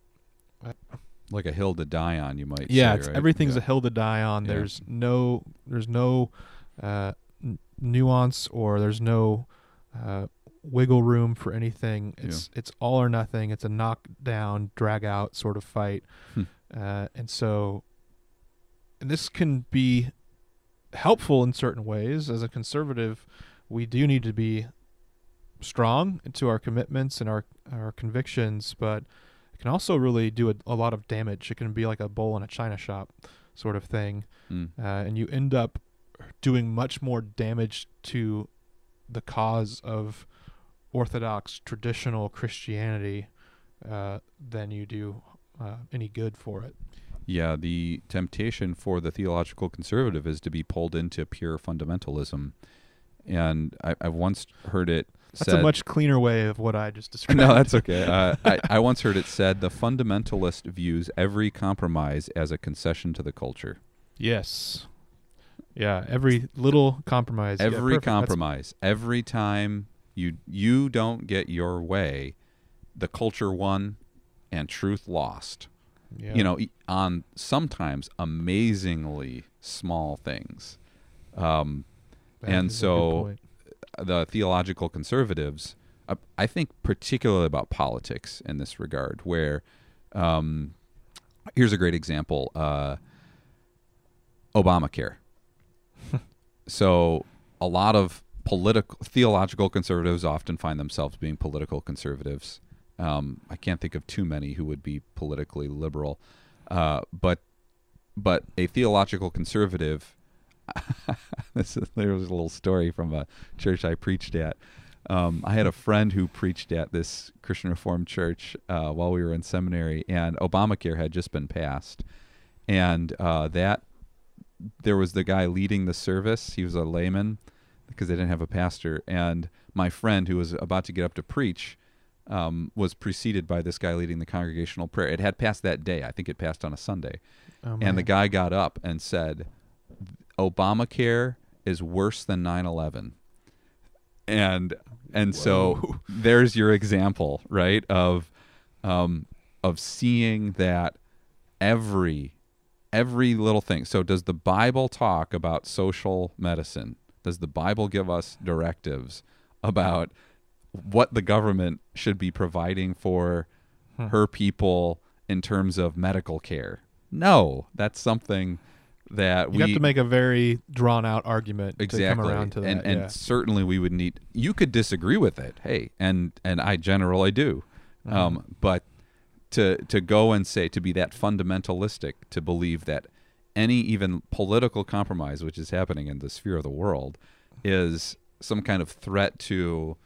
B: Like a hill to die on, you might
A: Yeah,
B: say.
A: it's,
B: right?
A: everything's
B: Yeah.
A: a hill to die on.
B: Yeah.
A: There's no, there's no uh, n- nuance or there's no uh, wiggle room for anything. It's it's all or nothing. It's a knockdown, drag out sort of fight,
B: Hmm.
A: uh, and so, and this can be helpful in certain ways. As a conservative, we do need to be strong into our commitments and our our convictions, but can also really do a, a lot of damage. It can be like a bull in a china shop sort of thing,
B: Mm.
A: uh, and you end up doing much more damage to the cause of Orthodox traditional Christianity uh, than you do uh, any good for it.
B: Yeah, the temptation for the theological conservative is to be pulled into pure fundamentalism. And I, I've once heard it
A: That's
B: said.
A: a much cleaner way of what I just described.
B: no, that's okay. Uh, I, I once heard it said the fundamentalist views every compromise as a concession to the culture.
A: yes. Yeah, every little compromise. Yeah,
B: every.
A: That's-
B: compromise, every time you you don't get your way, the culture won and truth lost.
A: yeah.
B: you know, on sometimes amazingly small things. Um,
A: That
B: and
A: is a good
B: so-. The theological conservatives, uh, I think particularly about politics in this regard, where um, here's a great example uh, Obamacare. so a lot of political theological conservatives often find themselves being political conservatives. Um, I can't think of too many who would be politically liberal, uh, but but a theological conservative. this is, there was a little story from a church I preached at. Um, I had a friend who preached at this Christian Reformed church uh, while we were in seminary, and Obamacare had just been passed, and uh, that there was the guy leading the service. He was a layman because they didn't have a pastor, and my friend who was about to get up to preach um, was preceded by this guy leading the congregational prayer. It had passed that day. I think it passed on a Sunday.
A: Oh,
B: And the guy got up and said, Obamacare is worse than 9 11. And and so there's your example, right? Of um, of seeing that every every little thing. So does the Bible talk about social medicine? Does the Bible give us directives about what the government should be providing for
A: Hmm.
B: her people in terms of medical care. No, that's something that
A: You
B: we
A: have to make a very drawn out argument
B: exactly
A: to come around to that.
B: and and
A: yeah.
B: certainly we would need you could disagree with it hey and and i generally do
A: Mm-hmm.
B: um but to to go and say to be that fundamentalistic to believe that any even political compromise which is happening in the sphere of the world is some kind of threat to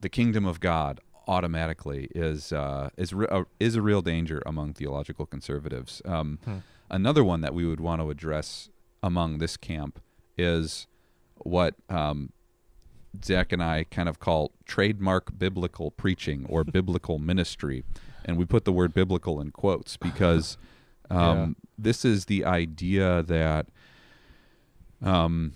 B: the kingdom of god automatically is uh, is re- uh, is a real danger among theological conservatives. Um,
A: Hmm.
B: Another one that we would want to address among this camp is what um, Zac and I kind of call trademark biblical preaching or biblical ministry, and we put the word biblical in quotes because um,
A: Yeah.
B: this is the idea that um,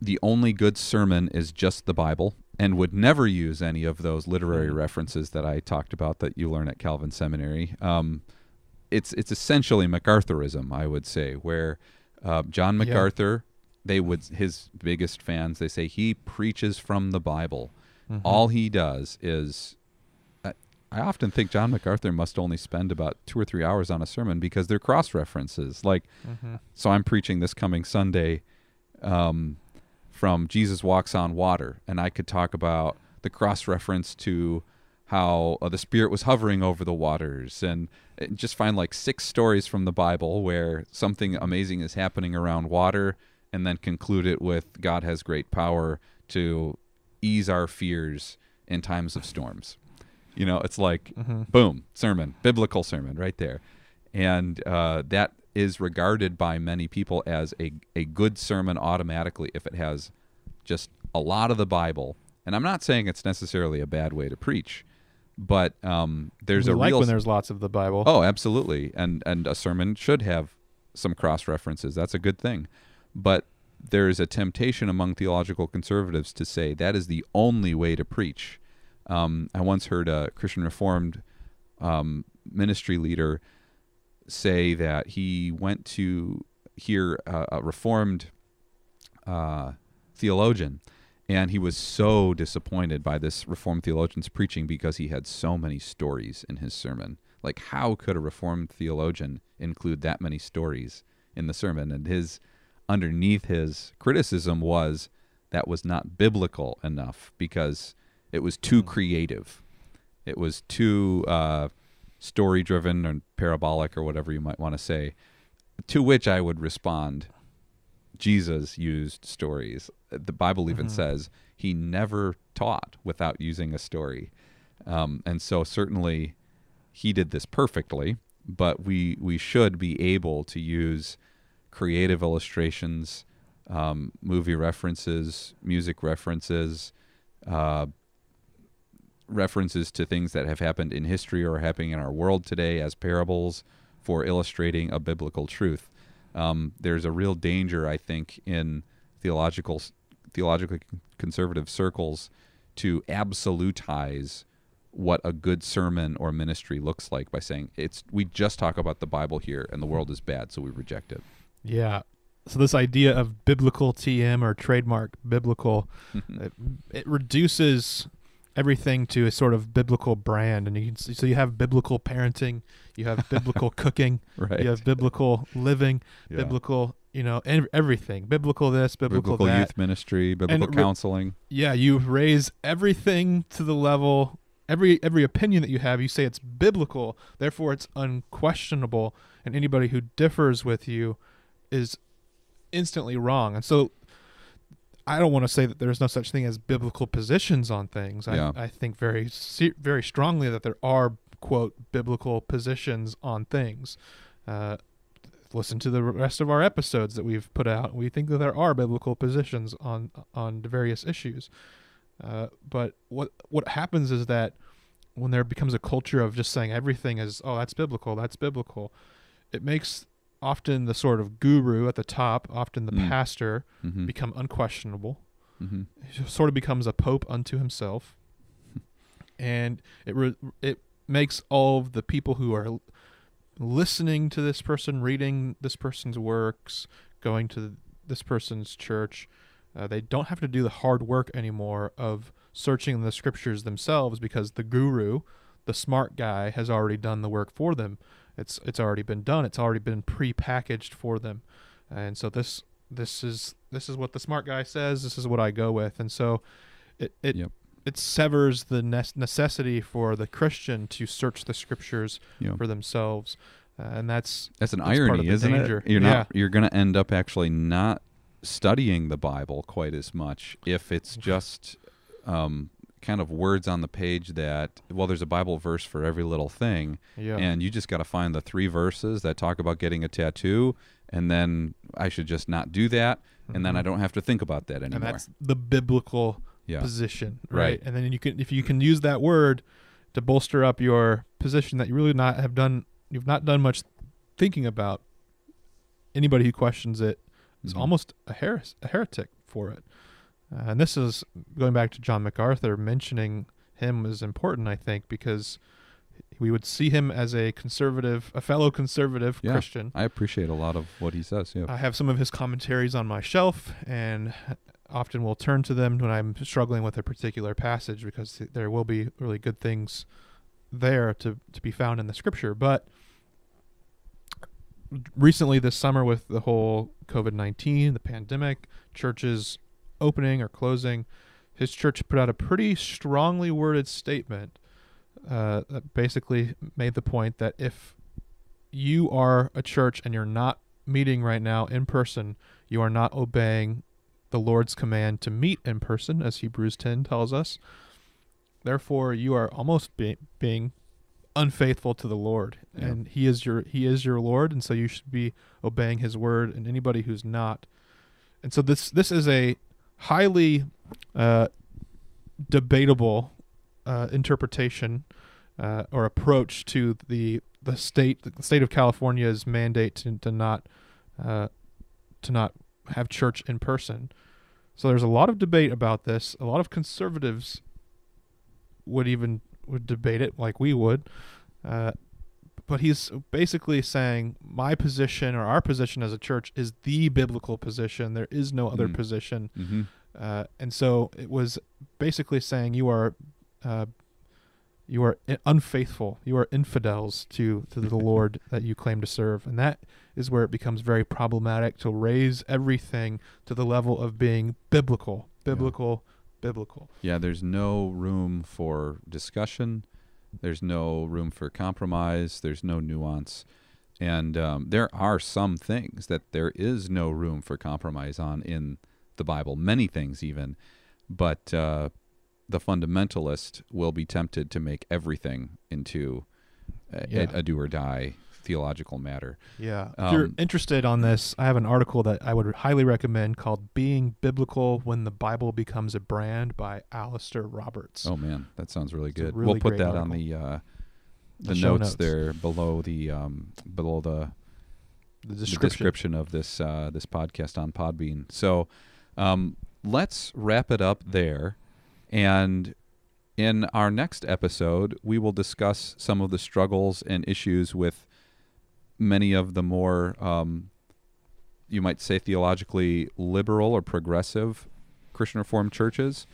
B: the only good sermon is just the Bible and would never use any of those literary
A: Mhm.
B: references that I talked about that you learn at Calvin Seminary. Um, it's it's essentially MacArthurism, I would say, where uh, John
A: Yeah.
B: MacArthur, they would his biggest fans, they say he preaches from the Bible.
A: Mhm.
B: All he does is. I- I often think John MacArthur must only spend about two or three hours on a sermon because they're cross references. Like,
A: Mhm.
B: so I'm preaching this coming Sunday um, from Jesus Walks on Water, and I could talk about the cross reference to how uh, the Spirit was hovering over the waters, and, and just find like six stories from the Bible where something amazing is happening around water, and then conclude it with God has great power to ease our fears in times of storms. You know, it's like
A: Mhm.
B: boom sermon biblical sermon right there and uh, that is regarded by many people as a, a good sermon automatically if it has just a lot of the bible and i'm not saying it's necessarily a bad way to preach but um, there's
A: we
B: a
A: like
B: real
A: when there's lots of the Bible.
B: Oh, absolutely. And and a sermon should have some cross references. That's a good thing. But there is a temptation among theological conservatives to say that is the only way to preach. Um, I once heard a Christian Reformed um, ministry leader say that he went to hear a, a Reformed uh, theologian, and he was so disappointed by this Reformed theologian's preaching because he had so many stories in his sermon. Like, how could a Reformed theologian include that many stories in the sermon? And his underneath his criticism was that was not biblical enough because it was too
A: Hmm.
B: creative. It was too uh, story driven or parabolic or whatever you might want to say. To which I would respond, Jesus used stories. The Bible even
A: Mhm.
B: says he never taught without using a story. Um, and so certainly he did this perfectly, but we, we should be able to use creative illustrations, um, movie references, music references, uh, references to things that have happened in history or are happening in our world today as parables for illustrating a biblical truth. Um, there's a real danger, I think, in theological theologically conservative circles to absolutize what a good sermon or ministry looks like by saying it's we just talk about the Bible here and the world is bad, so we reject it.
A: Yeah. So this idea of biblical TM or trademark biblical, it, it reduces everything to a sort of biblical brand, and you can see, so you have biblical parenting, you have biblical cooking,
B: right.
A: you have biblical living,
B: Yeah.
A: biblical, you know, ev- everything, biblical this, biblical,
B: biblical
A: that.
B: youth ministry, biblical
A: re-
B: counseling.
A: Yeah, you raise everything to the level every every opinion that you have, you say it's biblical, therefore it's unquestionable, and anybody who differs with you is instantly wrong. And so I don't want to say that there's no such thing as biblical positions on things. I,
B: Yeah.
A: I think very very strongly that there are quote biblical positions on things. Uh, listen to the rest of our episodes that we've put out. We think that there are biblical positions on on the various issues. Uh, but what what happens is that when there becomes a culture of just saying everything is oh that's biblical that's biblical, it makes often the sort of guru at the top, often the
B: Mm.
A: pastor,
B: Mm-hmm.
A: become unquestionable.
B: mm-hmm.
A: He sort of becomes a pope unto himself, and it re- it makes all of the people who are listening to this person, reading this person's works, going to this person's church, uh, they don't have to do the hard work anymore of searching the scriptures themselves because the guru, the smart guy, has already done the work for them. It's it's already been done. It's already been pre-packaged for them, and so this this is this is what the smart guy says. This is what I go with, and so it it
B: Yep.
A: It severs the necessity for the Christian to search the scriptures
B: Yeah.
A: for themselves, uh, and that's
B: That's an
A: That's part of
B: irony, isn't
A: danger.
B: it? You're
A: Yeah.
B: not. You're going to end up actually not studying the Bible quite as much if it's just um, kind of words on the page that well, there's a Bible verse for every little thing,
A: yeah
B: and you just got to find the three verses that talk about getting a tattoo, and then I should just not do that, and then. I don't have to think about that anymore.
A: and that's the biblical
B: yeah.
A: position,
B: Right.
A: right? And then you can if you can use that word to bolster up your position that you really not have done you've not done much thinking about. Anybody who questions it is
B: Mhm.
A: almost a heres- a heretic for it. Uh, and this is going back to John MacArthur mentioning him is important, I think, because we would see him as a conservative, a fellow conservative
B: Yeah.
A: Christian.
B: I appreciate a lot of what he says. Yeah.
A: I have some of his commentaries on my shelf, and often will turn to them when I'm struggling with a particular passage because there will be really good things there to, to be found in the scripture. But recently, this summer, with the whole COVID 19, the pandemic, churches opening or closing, his church put out a pretty strongly worded statement uh, that basically made the point that if you are a church and you're not meeting right now in person, you are not obeying the Lord's command to meet in person, as Hebrews 10 tells us. Therefore, you are almost be- being unfaithful to the Lord,
B: Yeah.
A: and He is your He is your Lord, and so you should be obeying His word. And anybody who's not, and so this this is a highly uh, debatable uh, interpretation uh, or approach to the the state the state of California's mandate to, to not uh, to not have church in person. So there's a lot of debate about this. A lot of conservatives would even would debate it like we would. Uh, but he's basically saying my position or our position as a church is the biblical position. There is no other
B: Mm.
A: position.
B: mm-hmm.
A: Uh, and so it was basically saying you are uh, you are unfaithful, you are infidels to to the Lord that you claim to serve, and that is where it becomes very problematic to raise everything to the level of being biblical, biblical, biblical.
B: Yeah, there's no room for discussion. There's no room for compromise. There's no nuance. And um, there are some things that there is no room for compromise on in the Bible, many things even. But uh, the fundamentalist will be tempted to make everything into a,
A: Yeah.
B: a, a do or die theological matter.
A: Yeah. if you're
B: Um,
A: interested on this, I have an article that I would highly recommend called "Being Biblical When the Bible Becomes a Brand" by Alistair Roberts.
B: Oh man, that sounds really
A: It's
B: good.
A: really
B: we'll put
A: great
B: that on the uh,
A: The
B: the, notes,
A: notes.
B: there below the um, below the
A: the
B: the
A: description.
B: description of this uh, this podcast on Podbean. So um, let's wrap it up there, and in our next episode, we will discuss some of the struggles and issues with many of the more um, you might say theologically liberal or progressive Christian Reformed churches.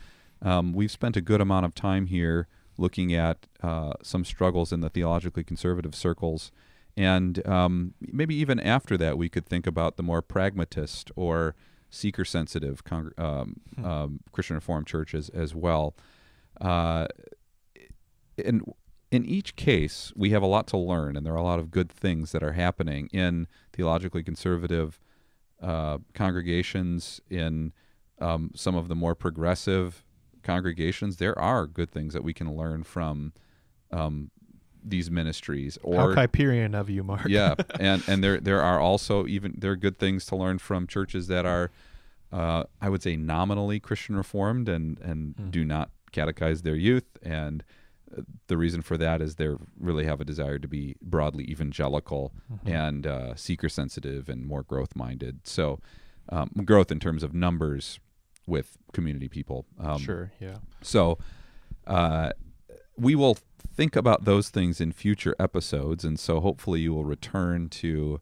B: Um, we've spent a good amount of time here looking at uh, some struggles in the theologically conservative circles. And um, maybe even after that, we could think about the more pragmatist or seeker sensitive congr- um,
A: Hmm.
B: um, Christian Reformed churches as well. Uh, in, in each case, we have a lot to learn, and there are a lot of good things that are happening in theologically conservative uh, congregations, in um, some of the more progressive congregations. There are good things that we can learn from um, these ministries.
A: How
B: Or
A: Hyperion of you, Mark.
B: yeah, and and there there are also even there are good things to learn from churches that are, uh, I would say, nominally Christian Reformed and and
A: Hmm.
B: do not catechize their youth, and the reason for that is they really have a desire to be broadly evangelical
A: Mhm.
B: and uh, seeker sensitive and more growth minded. So, um, growth in terms of numbers with community people. Um,
A: sure. Yeah.
B: so, uh, we will think about those things in future episodes, and so hopefully you will return to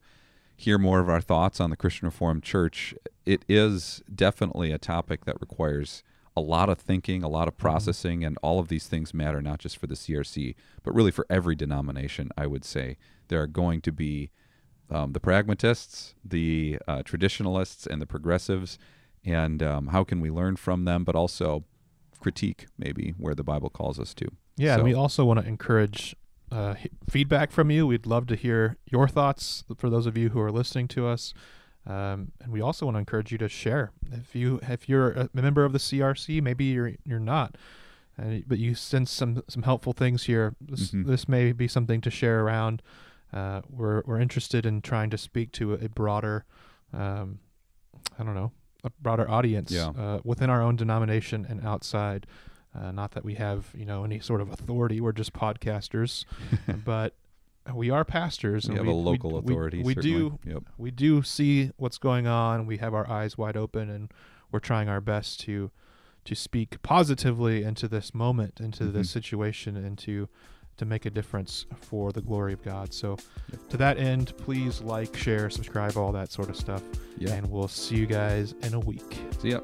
B: hear more of our thoughts on the Christian Reformed Church. It is definitely a topic that requires a lot of thinking, a lot of
A: Mhm.
B: processing, and all of these things matter not just for the CRC, but really for every denomination. I would say there are going to be um, the pragmatists, the uh, traditionalists, and the progressives, and um, how can we learn from them, but also critique maybe where the Bible calls us to.
A: Yeah, and we also want to encourage uh, feedback from you. We'd love to hear your thoughts for those of you who are listening to us. Um, and we also want to encourage you to share. If you if you're a member of the CRC, maybe you're you're not, uh, but you sense some some helpful things here. This,
B: Mhm.
A: this may be something to share around. Uh, we're we're interested in trying to speak to a broader, um, I don't know, a broader audience
B: Yeah.
A: uh, within our own denomination and outside. Uh, not that we have you know any sort of authority. We're just podcasters, but we are pastors. And we
B: have we, a local
A: we,
B: authority.
A: We,
B: we
A: do.
B: Yep.
A: We do see what's going on. We have our eyes wide open, and we're trying our best to to speak positively into this moment, into mm-hmm.
B: this
A: situation, and to to make a difference for the glory of God. So,
B: yep.
A: to that end, please like, share, subscribe, all that sort of stuff.
B: Yep.
A: And we'll see you guys in a week.
B: See ya.